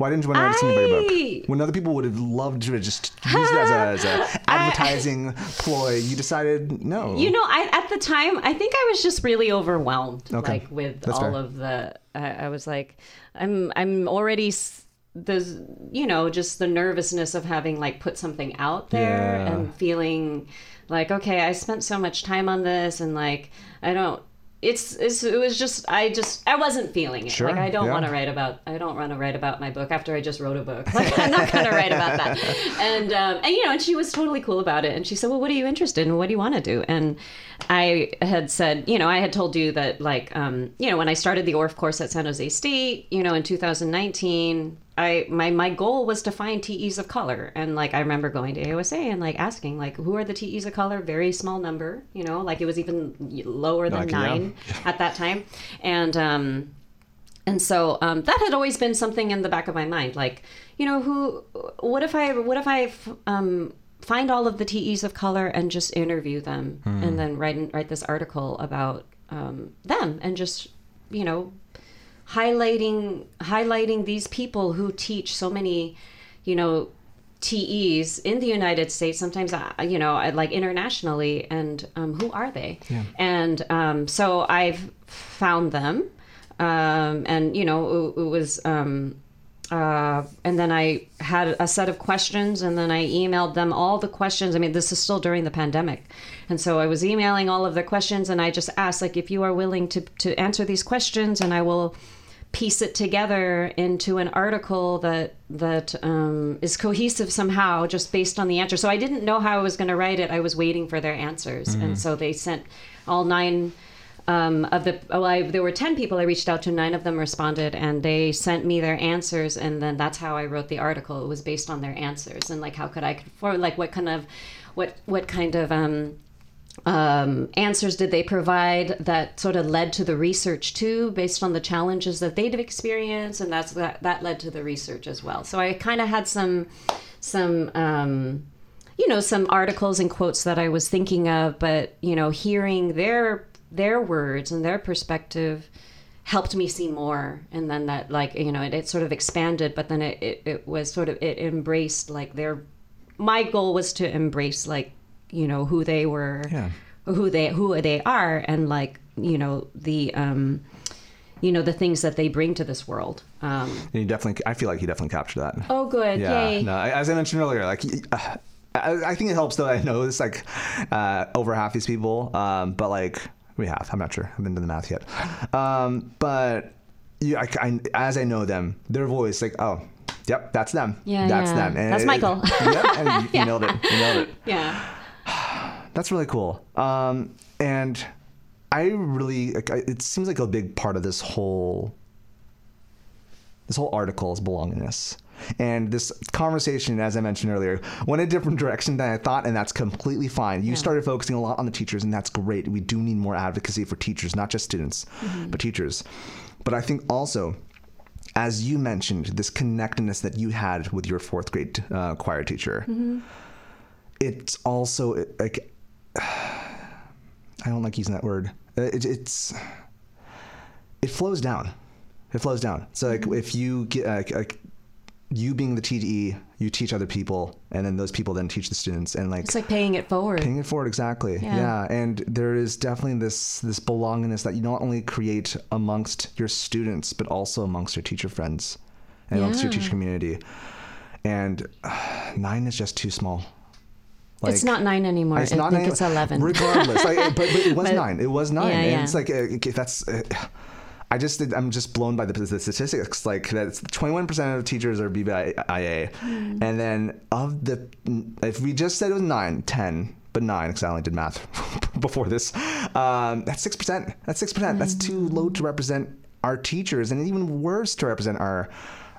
Why didn't you want to write a Singing book? When other people would have loved to just use it as an advertising ploy, you decided no. You know, I at the time I think I was just really overwhelmed, okay. like with That's all fair. of the. I was like, I'm I'm already the you know just the nervousness of having like put something out there yeah. and feeling like okay i spent so much time on this and like i don't it's, it's it was just I just I wasn't feeling it. Sure, like I don't yeah. want to write about I don't want to write about my book after I just wrote a book. Like I'm not going to write about that. And um, and you know, and she was totally cool about it. And she said, "Well, what are you interested in? What do you want to do?" And I had said, you know, I had told you that like um, you know, when I started the Orff course at San Jose State, you know, in 2019, I my my goal was to find TEs of color, and like I remember going to AOSA and like asking like who are the TEs of color? Very small number, you know, like it was even lower than like, nine yeah. at that time, and um, and so um, that had always been something in the back of my mind, like you know who, what if I what if I um find all of the TEs of color and just interview them, mm. and then write write this article about um, them and just you know highlighting highlighting these people who teach so many, you know, TEs in the United States, sometimes, uh, you know, like internationally, and um, who are they? Yeah. And um, so I've found them, um, and, you know, it, it was, um, uh, and then I had a set of questions, and then I emailed them all the questions. I mean, this is still during the pandemic. And so I was emailing all of the questions, and I just asked, like, if you are willing to, to answer these questions, and I will piece it together into an article that that um, is cohesive somehow just based on the answer. So i didn't know how i was going to write it. I was waiting for their answers. Mm. and so they sent all nine um, of the well, I, there were 10 people i reached out to. Nine of them responded and they sent me their answers. And then that's how i wrote the article. It was based on their answers and like how could i conform like what kind of what what kind of um, um, answers did they provide that sort of led to the research too, based on the challenges that they'd experienced, and that's that that led to the research as well. So I kind of had some some um, you know some articles and quotes that I was thinking of, but you know hearing their their words and their perspective helped me see more and then that like you know it, it sort of expanded but then it, it, it was sort of it embraced like their my goal was to embrace like you know who they were yeah. who they who they are and like you know the um you know the things that they bring to this world um and you definitely i feel like you definitely captured that oh good yeah Yay. no as i mentioned earlier like uh, I, think it helps that I know this like uh, over half these people, um, but like we have. I'm not sure. I haven't done the math yet. Um, but you, I, I, as I know them, their voice, like, oh, yep, that's them. Yeah, that's yeah. them. And that's it, Michael. yep, and you, you nailed it. You nailed it. Yeah. That's really cool. Um, and I really, it seems like a big part of this whole, this whole article is belongingness. And this conversation, as I mentioned earlier, went a different direction than I thought, and that's completely fine. You yeah. started focusing a lot on the teachers, and that's great. We do need more advocacy for teachers, not just students, mm-hmm. but teachers. But I think also, as you mentioned, this connectedness that you had with your fourth grade uh, choir teacher, mm-hmm. it's also like I don't like using that word. Uh, it, it's it flows down. It flows down. So like mm-hmm. if you get uh, like you being the TDE, you teach other people, and then those people then teach the students, and like it's like paying it forward. Paying it forward, exactly. Yeah. yeah. And there is definitely this this belongingness that you not only create amongst your students, but also amongst your teacher friends, and yeah. amongst your teacher community. And uh, nine is just too small. Like, it's not nine anymore. It's I not think nine, it's eleven. Regardless, like, but, but, it was but, nine. It was nine, yeah, and yeah. it's like uh, that's. Uh, I just I'm just blown by the, the statistics. Like that, 21 percent of teachers are BBIA, mm. and then of the if we just said it was nine, 10, but nine because I only did math before this. Um, that's six percent. That's six percent. Mm. That's too low to represent our teachers, and even worse to represent our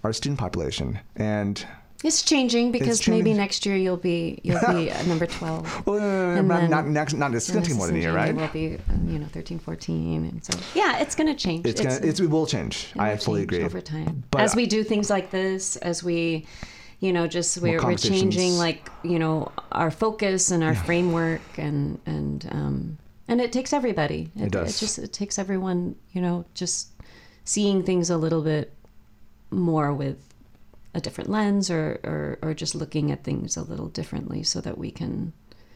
our student population. And it's changing because it's changing. maybe next year you'll be you'll be number twelve. well, uh, not, not next, not it's going to take more than a year, right? We'll be you know 13, 14, and so yeah, it's going to change. It's, it's gonna it's, it will change. It will I fully agree. Over time, but, as we do things like this, as we you know just we're, we're changing like you know our focus and our yeah. framework and and um and it takes everybody. It, it does. It just it takes everyone you know just seeing things a little bit more with a different lens or, or, or just looking at things a little differently so that we can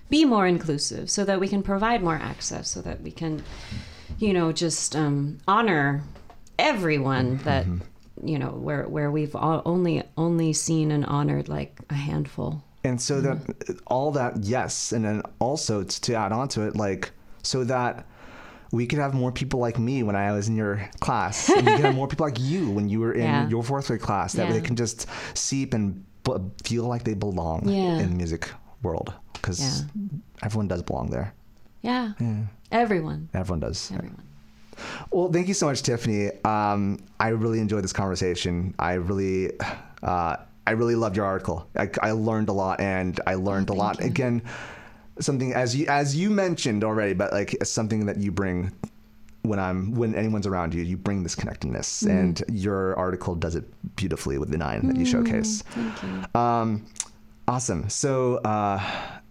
be more inclusive, so that we can provide more access, so that we can, you know, just um, honor everyone that mm-hmm. you know where where we've all, only only seen and honored like a handful and so mm-hmm. that all that yes and then also to add on to it like so that we could have more people like me when I was in your class. and we could have more people like you when you were in yeah. your fourth grade class that yeah. they can just seep and b- feel like they belong yeah. in the music world because everyone does belong there. Yeah. Everyone. Everyone does. Everyone. Well, thank you so much, Tiffany. Um, I really enjoyed this conversation. I really, uh, I really loved your article. I, I, learned a lot, and I learned oh, a lot. You. Again, something as you as you mentioned already, but like something that you bring when I'm when anyone's around you, you bring this connectedness, mm. and your article does it beautifully with the nine mm, that you showcase. Thank you. Um, awesome. So. Uh,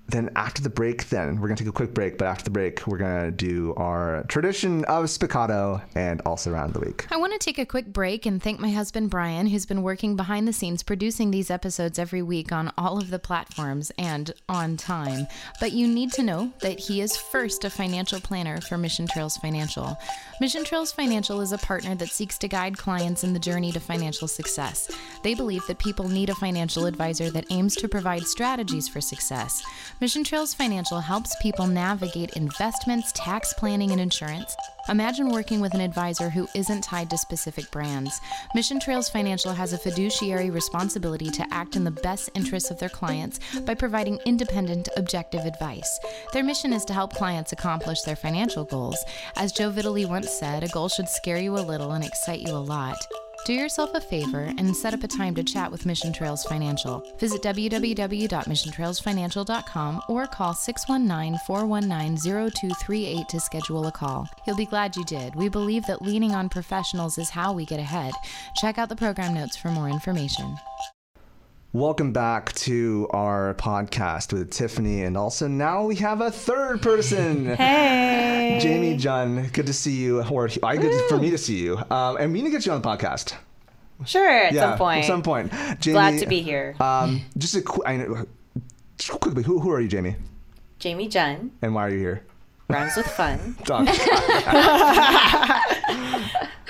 then after the break, then we're gonna take a quick break. But after the break, we're gonna do our tradition of spiccato and also round the week. I want to take a quick break and thank my husband Brian, who's been working behind the scenes producing these episodes every week on all of the platforms and on time. But you need to know that he is first a financial planner for Mission Trails Financial. Mission Trails Financial is a partner that seeks to guide clients in the journey to financial success. They believe that people need a financial advisor that aims to provide strategies for success. Mission Trails Financial helps people navigate investments, tax planning, and insurance. Imagine working with an advisor who isn't tied to specific brands. Mission Trails Financial has a fiduciary responsibility to act in the best interests of their clients by providing independent, objective advice. Their mission is to help clients accomplish their financial goals. As Joe Vitale once said, a goal should scare you a little and excite you a lot. Do yourself a favor and set up a time to chat with Mission Trails Financial. Visit www.missiontrailsfinancial.com or call 619 419 0238 to schedule a call. You'll be glad you did. We believe that leaning on professionals is how we get ahead. Check out the program notes for more information. Welcome back to our podcast with Tiffany, and also now we have a third person. hey, Jamie Jun. Good to see you, or I good for me to see you. Um, and we need to get you on the podcast. Sure, at yeah, some point. At some point. Jamie, Glad to be here. Um, just a quick, just quickly, who, who are you, Jamie? Jamie Jun. And why are you here? Rhymes with fun.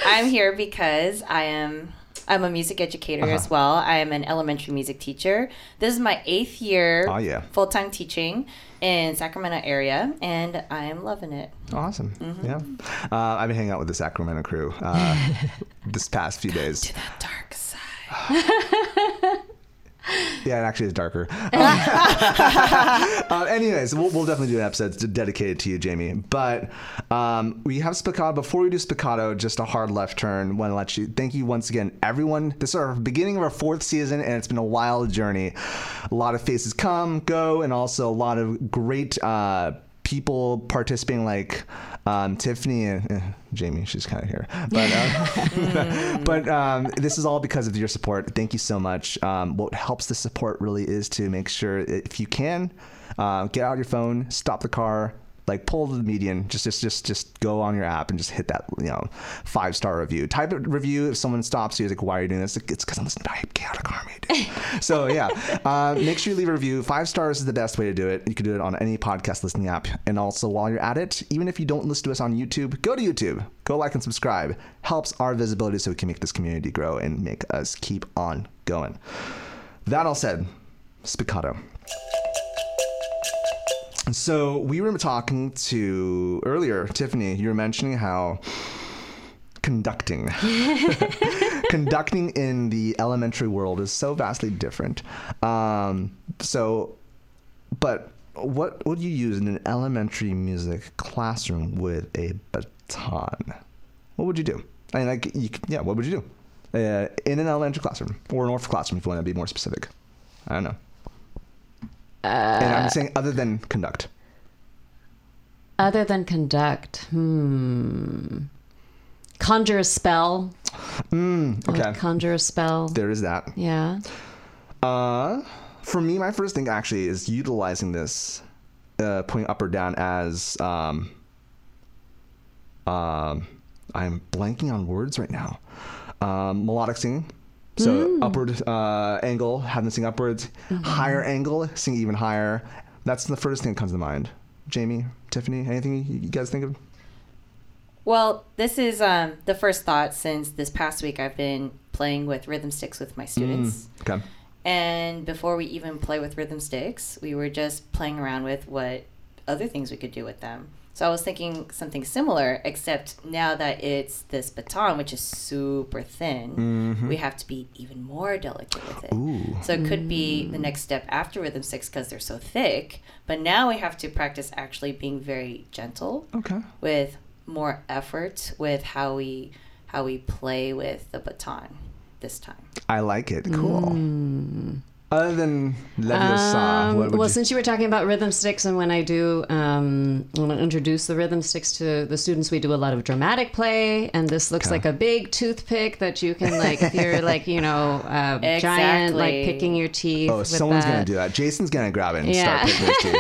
I'm here because I am I'm a music educator uh-huh. as well. I am an elementary music teacher. This is my eighth year oh, yeah. full time teaching in Sacramento area, and I am loving it. Awesome. Mm-hmm. Yeah. Uh, I've been hanging out with the Sacramento crew uh, this past few days. To the dark side. Yeah, it actually is darker. uh, anyways, we'll, we'll, definitely do an episode dedicated to you, Jamie. But um, we have Spiccato. Before we do Spiccato, just a hard left turn. Want to let you thank you once again, everyone. This is our beginning of our fourth season, and it's been a wild journey. A lot of faces come, go, and also a lot of great uh, people participating, like um, Tiffany and uh, Jamie. She's kind of here, but uh, but um, this is all because of your support. Thank you so much. Um, what helps the support really is to make sure if you can uh, get out your phone, stop the car, like pull the median just just just just go on your app and just hit that you know five star review. Type of review if someone stops you like why are you doing this? It's because i'm listening to out of so yeah uh, make sure you leave a review. Five stars is the best way to do it. You can do it on any podcast listening app. And also while you're at it even if you don't listen to us on youtube go to youtube. Go like and subscribe. Helps our visibility so we can make this community grow and make us keep on going. That all said spiccato so we were talking to earlier, Tiffany. You were mentioning how conducting conducting in the elementary world is so vastly different. Um, so, but what would you use in an elementary music classroom with a baton? What would you do? I mean, like, you, yeah, what would you do uh, in an elementary classroom or an orphan classroom if you want to be more specific? I don't know. And I'm saying other than conduct. Other than conduct, hmm. Conjure a spell. Mm, okay. Like conjure a spell. There is that. Yeah. Uh, for me, my first thing actually is utilizing this, uh, pointing up or down as um. Um, I'm blanking on words right now. Um, melodic singing. So mm. upward uh, angle, having to sing upwards. Mm-hmm. Higher angle, sing even higher. That's the first thing that comes to mind. Jamie, Tiffany, anything you guys think of? Well, this is um, the first thought since this past week I've been playing with rhythm sticks with my students. Mm, okay. And before we even play with rhythm sticks, we were just playing around with what other things we could do with them. So I was thinking something similar, except now that it's this baton, which is super thin, mm-hmm. we have to be even more delicate with it. Ooh. So it could be the next step after rhythm six because they're so thick. But now we have to practice actually being very gentle. Okay. With more effort with how we how we play with the baton this time. I like it. Cool. Mm. Other than Leviosa, um, well, you... since you were talking about rhythm sticks, and when I do, um, when I introduce the rhythm sticks to the students, we do a lot of dramatic play, and this looks okay. like a big toothpick that you can like, if you're like, you know, uh, exactly. giant, like picking your teeth. Oh, someone's that. gonna do that. Jason's gonna grab it and yeah. start picking his teeth.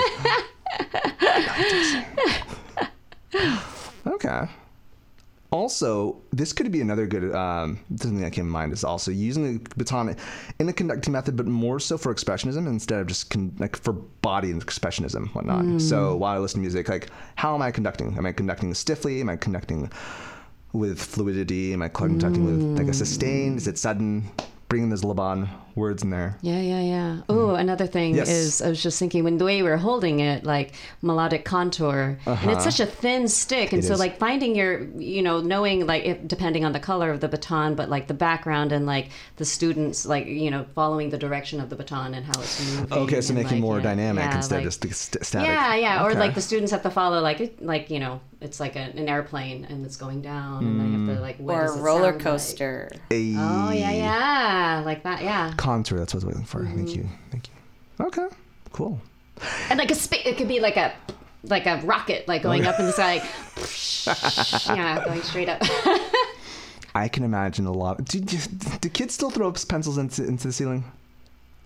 okay also, this could be another good um, something that came to mind is also using the baton in the conducting method, but more so for expressionism instead of just con- like for body and expressionism, whatnot. Mm. So while I listen to music, like how am I conducting? Am I conducting stiffly? Am I conducting with fluidity? Am I conducting mm. with like a sustain? Is it sudden? bringing this Laban words in there. Yeah, yeah, yeah. Oh, mm. another thing yes. is I was just thinking when the way we were holding it, like melodic contour, uh-huh. and it's uh-huh. such a thin stick, and it so is. like finding your, you know, knowing like if, depending on the color of the baton, but like the background and like the students, like you know, following the direction of the baton and how it's moving. Okay, so making like, more yeah, dynamic yeah, instead like, of just st- static. Yeah, yeah, okay. or like the students have to follow like like you know it's like a, an airplane and it's going down, and they have to like or a roller coaster. Like? Oh yeah, yeah, like that. Yeah. Contour. That's what I was waiting for. Mm-hmm. Thank you. Thank you. Okay. Cool. And like a spa- it could be like a like a rocket, like going up in the sky, like, yeah, going straight up. I can imagine a lot. Do, do, do kids still throw pencils into into the ceiling?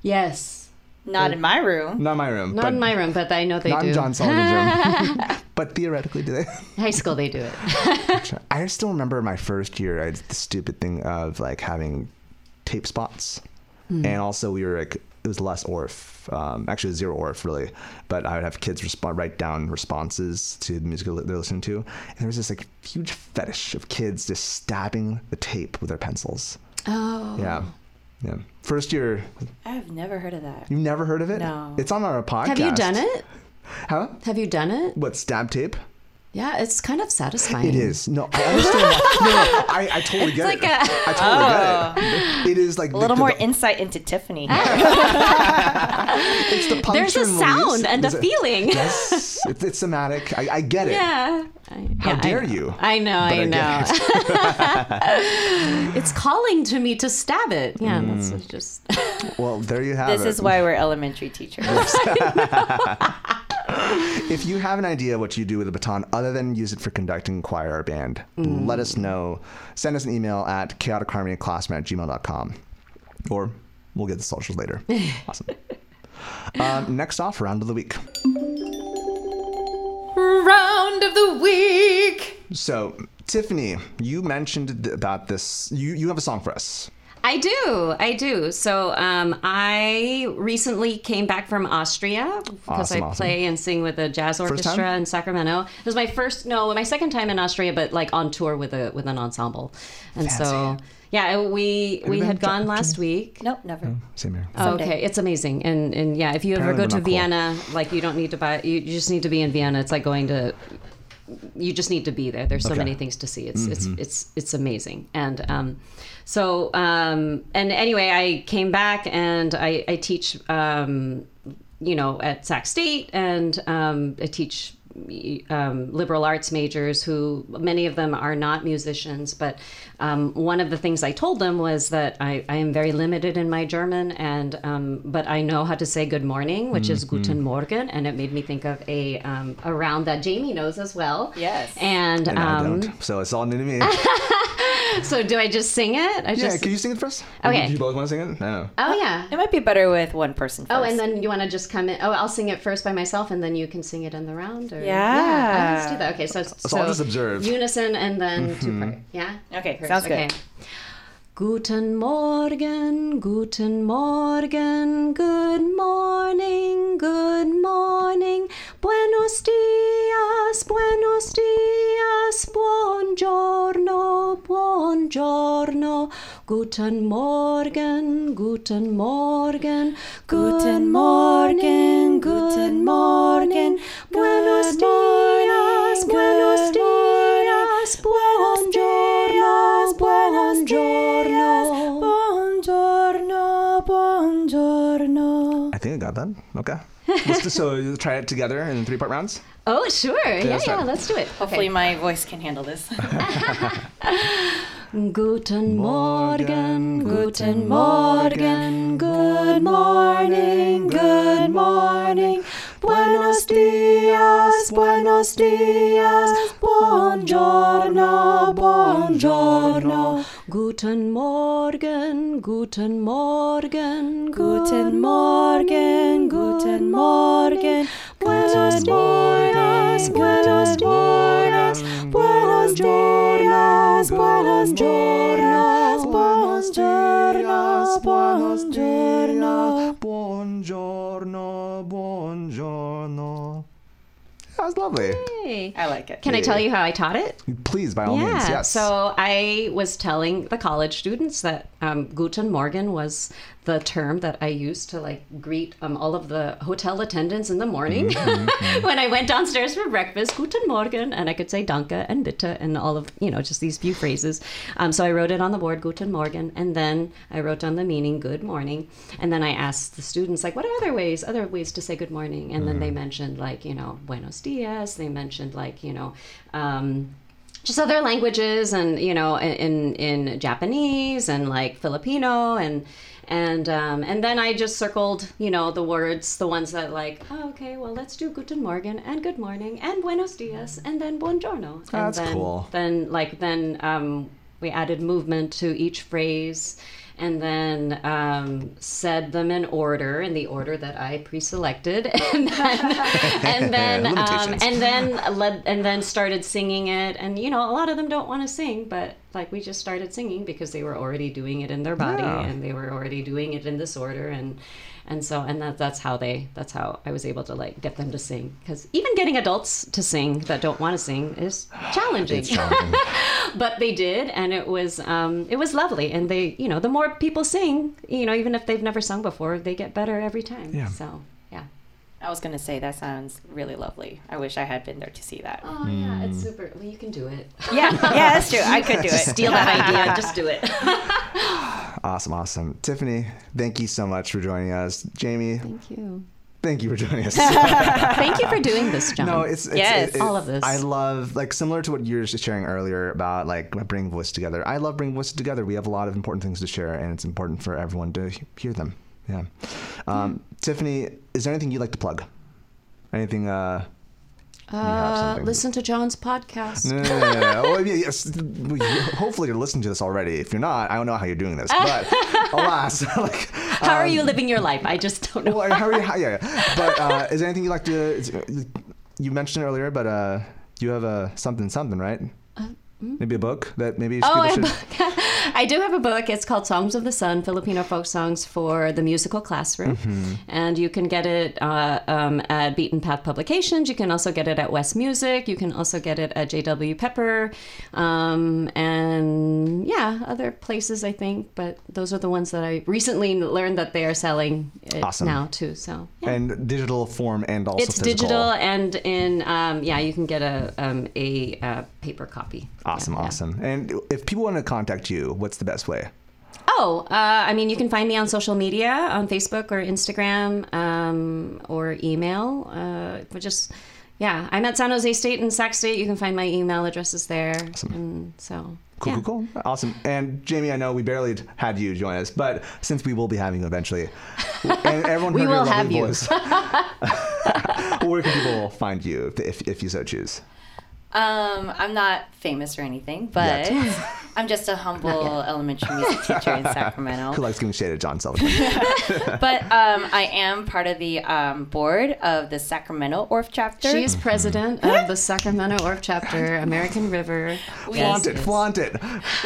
Yes. Not in my room. Not in my room. Not in my room, but I know they not do. Not in John Seligman's room. but theoretically, do they? High school, they do it. I still remember my first year. I had the stupid thing of like having tape spots, mm. and also we were like it was less Orff, um, actually zero Orff really, but I would have kids respond write down responses to the music they're listening to, and there was this like huge fetish of kids just stabbing the tape with their pencils. Oh. Yeah. Yeah. First year. I've never heard of that. You've never heard of it? No. It's on our podcast. Have you done it? Huh? Have you done it? What, stab tape? Yeah, it's kind of satisfying. It is. No, I understand. that. No, no, I, I totally get like it. A, I totally oh. get it. It is like a little the, more the, insight into Tiffany. it's the There's a sound and a feeling. Yes, it's, it's somatic. I, I, get it. Yeah. How yeah, dare I you? I know, I, know. it's calling to me to stab it. Yeah, mm. that's just. well, there you have this it. This is why we're elementary teachers if you have an idea what you do with a baton other than use it for conducting choir or band, mm. let us know. Send us an email at chaoticharmonyclassroom at gmail.com. Or we'll get the socials later. awesome. Um, next off, round of the week. Round of the week. So, Tiffany, you mentioned about this. You you have a song for us. I do. I do. So um, I recently came back from Austria because awesome, I play and sing with a jazz orchestra in Sacramento. It was my first, no, my second time in Austria, but like on tour with a with an ensemble. And Fancy. so yeah, we Have we had gone last week. Nope, never. Oh, same here. Oh, okay, it's amazing, and and yeah, if you Apparently ever go to Vienna, cool. like you don't need to buy, you just need to be in Vienna. It's like going to you just need to be there. There's so okay. many things to see. It's mm-hmm. it's it's it's amazing. And um, so um, and anyway, I came back and I, I teach um, you know at Sac State and um, I teach um, liberal arts majors who many of them are not musicians but um, one of the things i told them was that I, I am very limited in my german and um, but i know how to say good morning which mm-hmm. is guten morgen and it made me think of a, um, a round that jamie knows as well yes and, and I um, don't, so it's all new to me so do I just sing it? I yeah, just... can you sing it for us? Okay. Do you both want to sing it? No. Oh yeah. It might be better with one person. First. Oh, and then you want to just come in? Oh, I'll sing it first by myself, and then you can sing it in the round. Or... Yeah. let's do that. Okay, so, so, so I'll just observe. Unison and then mm-hmm. two part. Yeah? Okay, sounds okay. good. Guten Morgen, guten Morgen, good morning, good morning. Buenos dias, buenos dias, buongiorno, buongiorno, Guten Morgen, guten Morgen, guten Morgen, guten Morgen, buenos dias, buenos dias, buongiorno, buongiorno, buongiorno, buongiorno. I think I got that. Okay. Let's so try it together in three part rounds. Oh, sure. Yeah, yeah, let's do it. Hopefully, okay. my voice can handle this. Guten Morgen, guten Morgen, good morning, good morning. Buenos dias, buenos dias, buongiorno, buongiorno. Guten Morgen, guten Morgen, guten Morgen, guten Morgen. Buenos dias, buenos dias, buenos dias, buenos dias, buenos dias, buenos dias, buongiorno, buongiorno. That was lovely. Yay. I like it. Can I tell you how I taught it? Please, by all yeah. means, yes. So I was telling the college students that um, Guten Morgen was the term that I used to like greet um, all of the hotel attendants in the morning mm-hmm, mm-hmm. when I went downstairs for breakfast. Guten Morgen, and I could say Danke and Bitte and all of you know just these few phrases. Um, so I wrote it on the board, Guten Morgen, and then I wrote down the meaning, Good morning, and then I asked the students like, what are other ways, other ways to say good morning, and mm-hmm. then they mm-hmm. mentioned like you know Buenos dias. They mentioned like you know. Um, just other languages and you know in in Japanese and like Filipino and and um, and then I just circled, you know, the words, the ones that like, oh, okay, well, let's do Guten Morgen and Good Morning and Buenos Dias and then Buongiorno. And That's then, cool. Then like then um, we added movement to each phrase and then um, said them in order, in the order that I pre-selected, and then and then um, and then led and then started singing it. And you know, a lot of them don't want to sing, but like we just started singing because they were already doing it in their body yeah. and they were already doing it in this order and and so and that, that's how they that's how i was able to like get them to sing. Because even getting adults to sing that don't want to sing is challenging, challenging. but they did and it was um, it was lovely. And they you know the more people sing you know even if they've never sung before they get better every time. Yeah. so I was gonna say that sounds really lovely. I wish I had been there to see that. Oh mm. yeah, it's hmm. super. Well, you can do it. Yeah, yeah, that's true. I could do it. Steal that idea. Just do it. awesome, awesome. Tiffany, thank you so much for joining us. Jamie, thank you. Thank you for joining us. Thank you for doing this, John. No, it's, it's yes, it, it, all of this. I love like similar to what you were just sharing earlier about like bringing voices together. I love bringing voices together. We have a lot of important things to share, and it's important for everyone to hear them. Yeah. Um, Tiffany, is there anything you'd like to plug? Anything? Uh, uh, listen to John's podcast. No, no, no, no. well, yes, hopefully you're listening to this already. If you're not, I don't know how you're doing this. But alas, like, how um, are you um, living your life? I just don't know. Well, how are you? How, yeah, yeah. But uh, is there anything you'd like to? You mentioned earlier, but uh, you have a something something, right? Uh, mm-hmm. Maybe a book that maybe oh, should. Book. I do have a book. It's called Songs of the Sun Filipino Folk Songs for the Musical Classroom. Mm-hmm. And you can get it uh, um, at Beaten Path Publications. You can also get it at West Music. You can also get it at JW Pepper. Um, and yeah, other places, I think. But those are the ones that I recently learned that they are selling awesome. now, too. So, yeah. And digital form and also It's physical. digital and in, um, yeah, you can get a, um, a, a, paper copy. Awesome, yeah, awesome. And if people want to contact you, what's the best way? Oh, uh, I mean, you can find me on social media on Facebook or Instagram um, or email. Uh, but just, yeah, I'm at San Jose State and Sac State. You can find my email addresses there. Awesome. And so. Cool, yeah. cool, cool. Awesome. And Jamie, I know we barely had you join us, but since we will be having you eventually, and everyone we will have you. where can people find you if, if you so choose? Um, I'm not famous or anything, but I'm just a humble elementary music teacher in Sacramento. Who likes giving shade at John Seligman? but um, I am part of the um, board of the Sacramento Orff chapter. She is president of the Sacramento Orff chapter, American River. We, flaunt it, flaunt it.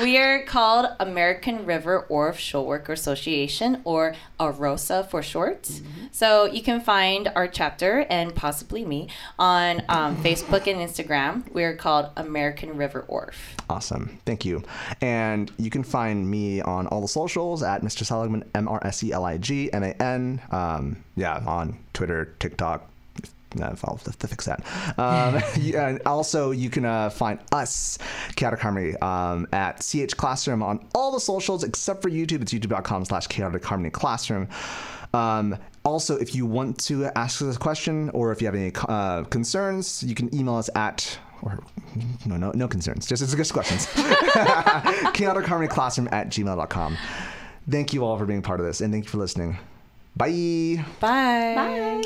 We are called American River Orff Schulwerk Association, or AROSA for short. Mm-hmm. So you can find our chapter and possibly me on um, Facebook and Instagram. We're called American River Orff. Awesome. Thank you. And you can find me on all the socials at Mr. Seligman, M R S E L I G M A N. Um, yeah, on Twitter, TikTok, uh, I'll have to fix that. Um, and also, you can uh, find us, Chaotic Harmony, um, at CH Classroom on all the socials except for YouTube. It's youtube.com slash chaotic harmony classroom. Um, also, if you want to ask us a question or if you have any uh, concerns, you can email us at or no, no, no concerns. Just, just questions. chaotic harmony classroom at gmail.com. Thank you all for being part of this and thank you for listening. Bye. Bye. Bye.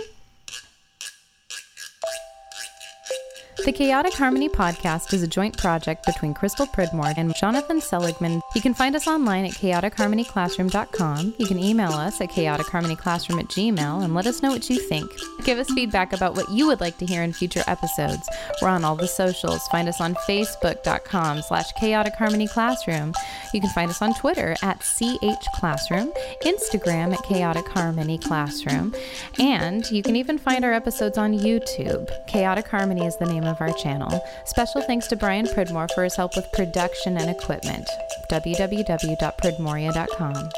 The Chaotic Harmony podcast is a joint project between Crystal Pridmore and Jonathan Seligman. You can find us online at chaoticharmonyclassroom.com. You can email us at chaoticharmonyclassroom at gmail and let us know what you think. Give us feedback about what you would like to hear in future episodes. We're on all the socials. Find us on facebook.com slash chaoticharmonyclassroom. You can find us on Twitter at chclassroom, Instagram at chaoticharmonyclassroom, and you can even find our episodes on YouTube. Chaotic Harmony is the name of our channel. Special thanks to Brian Pridmore for his help with production and equipment. www.pridmoria.com.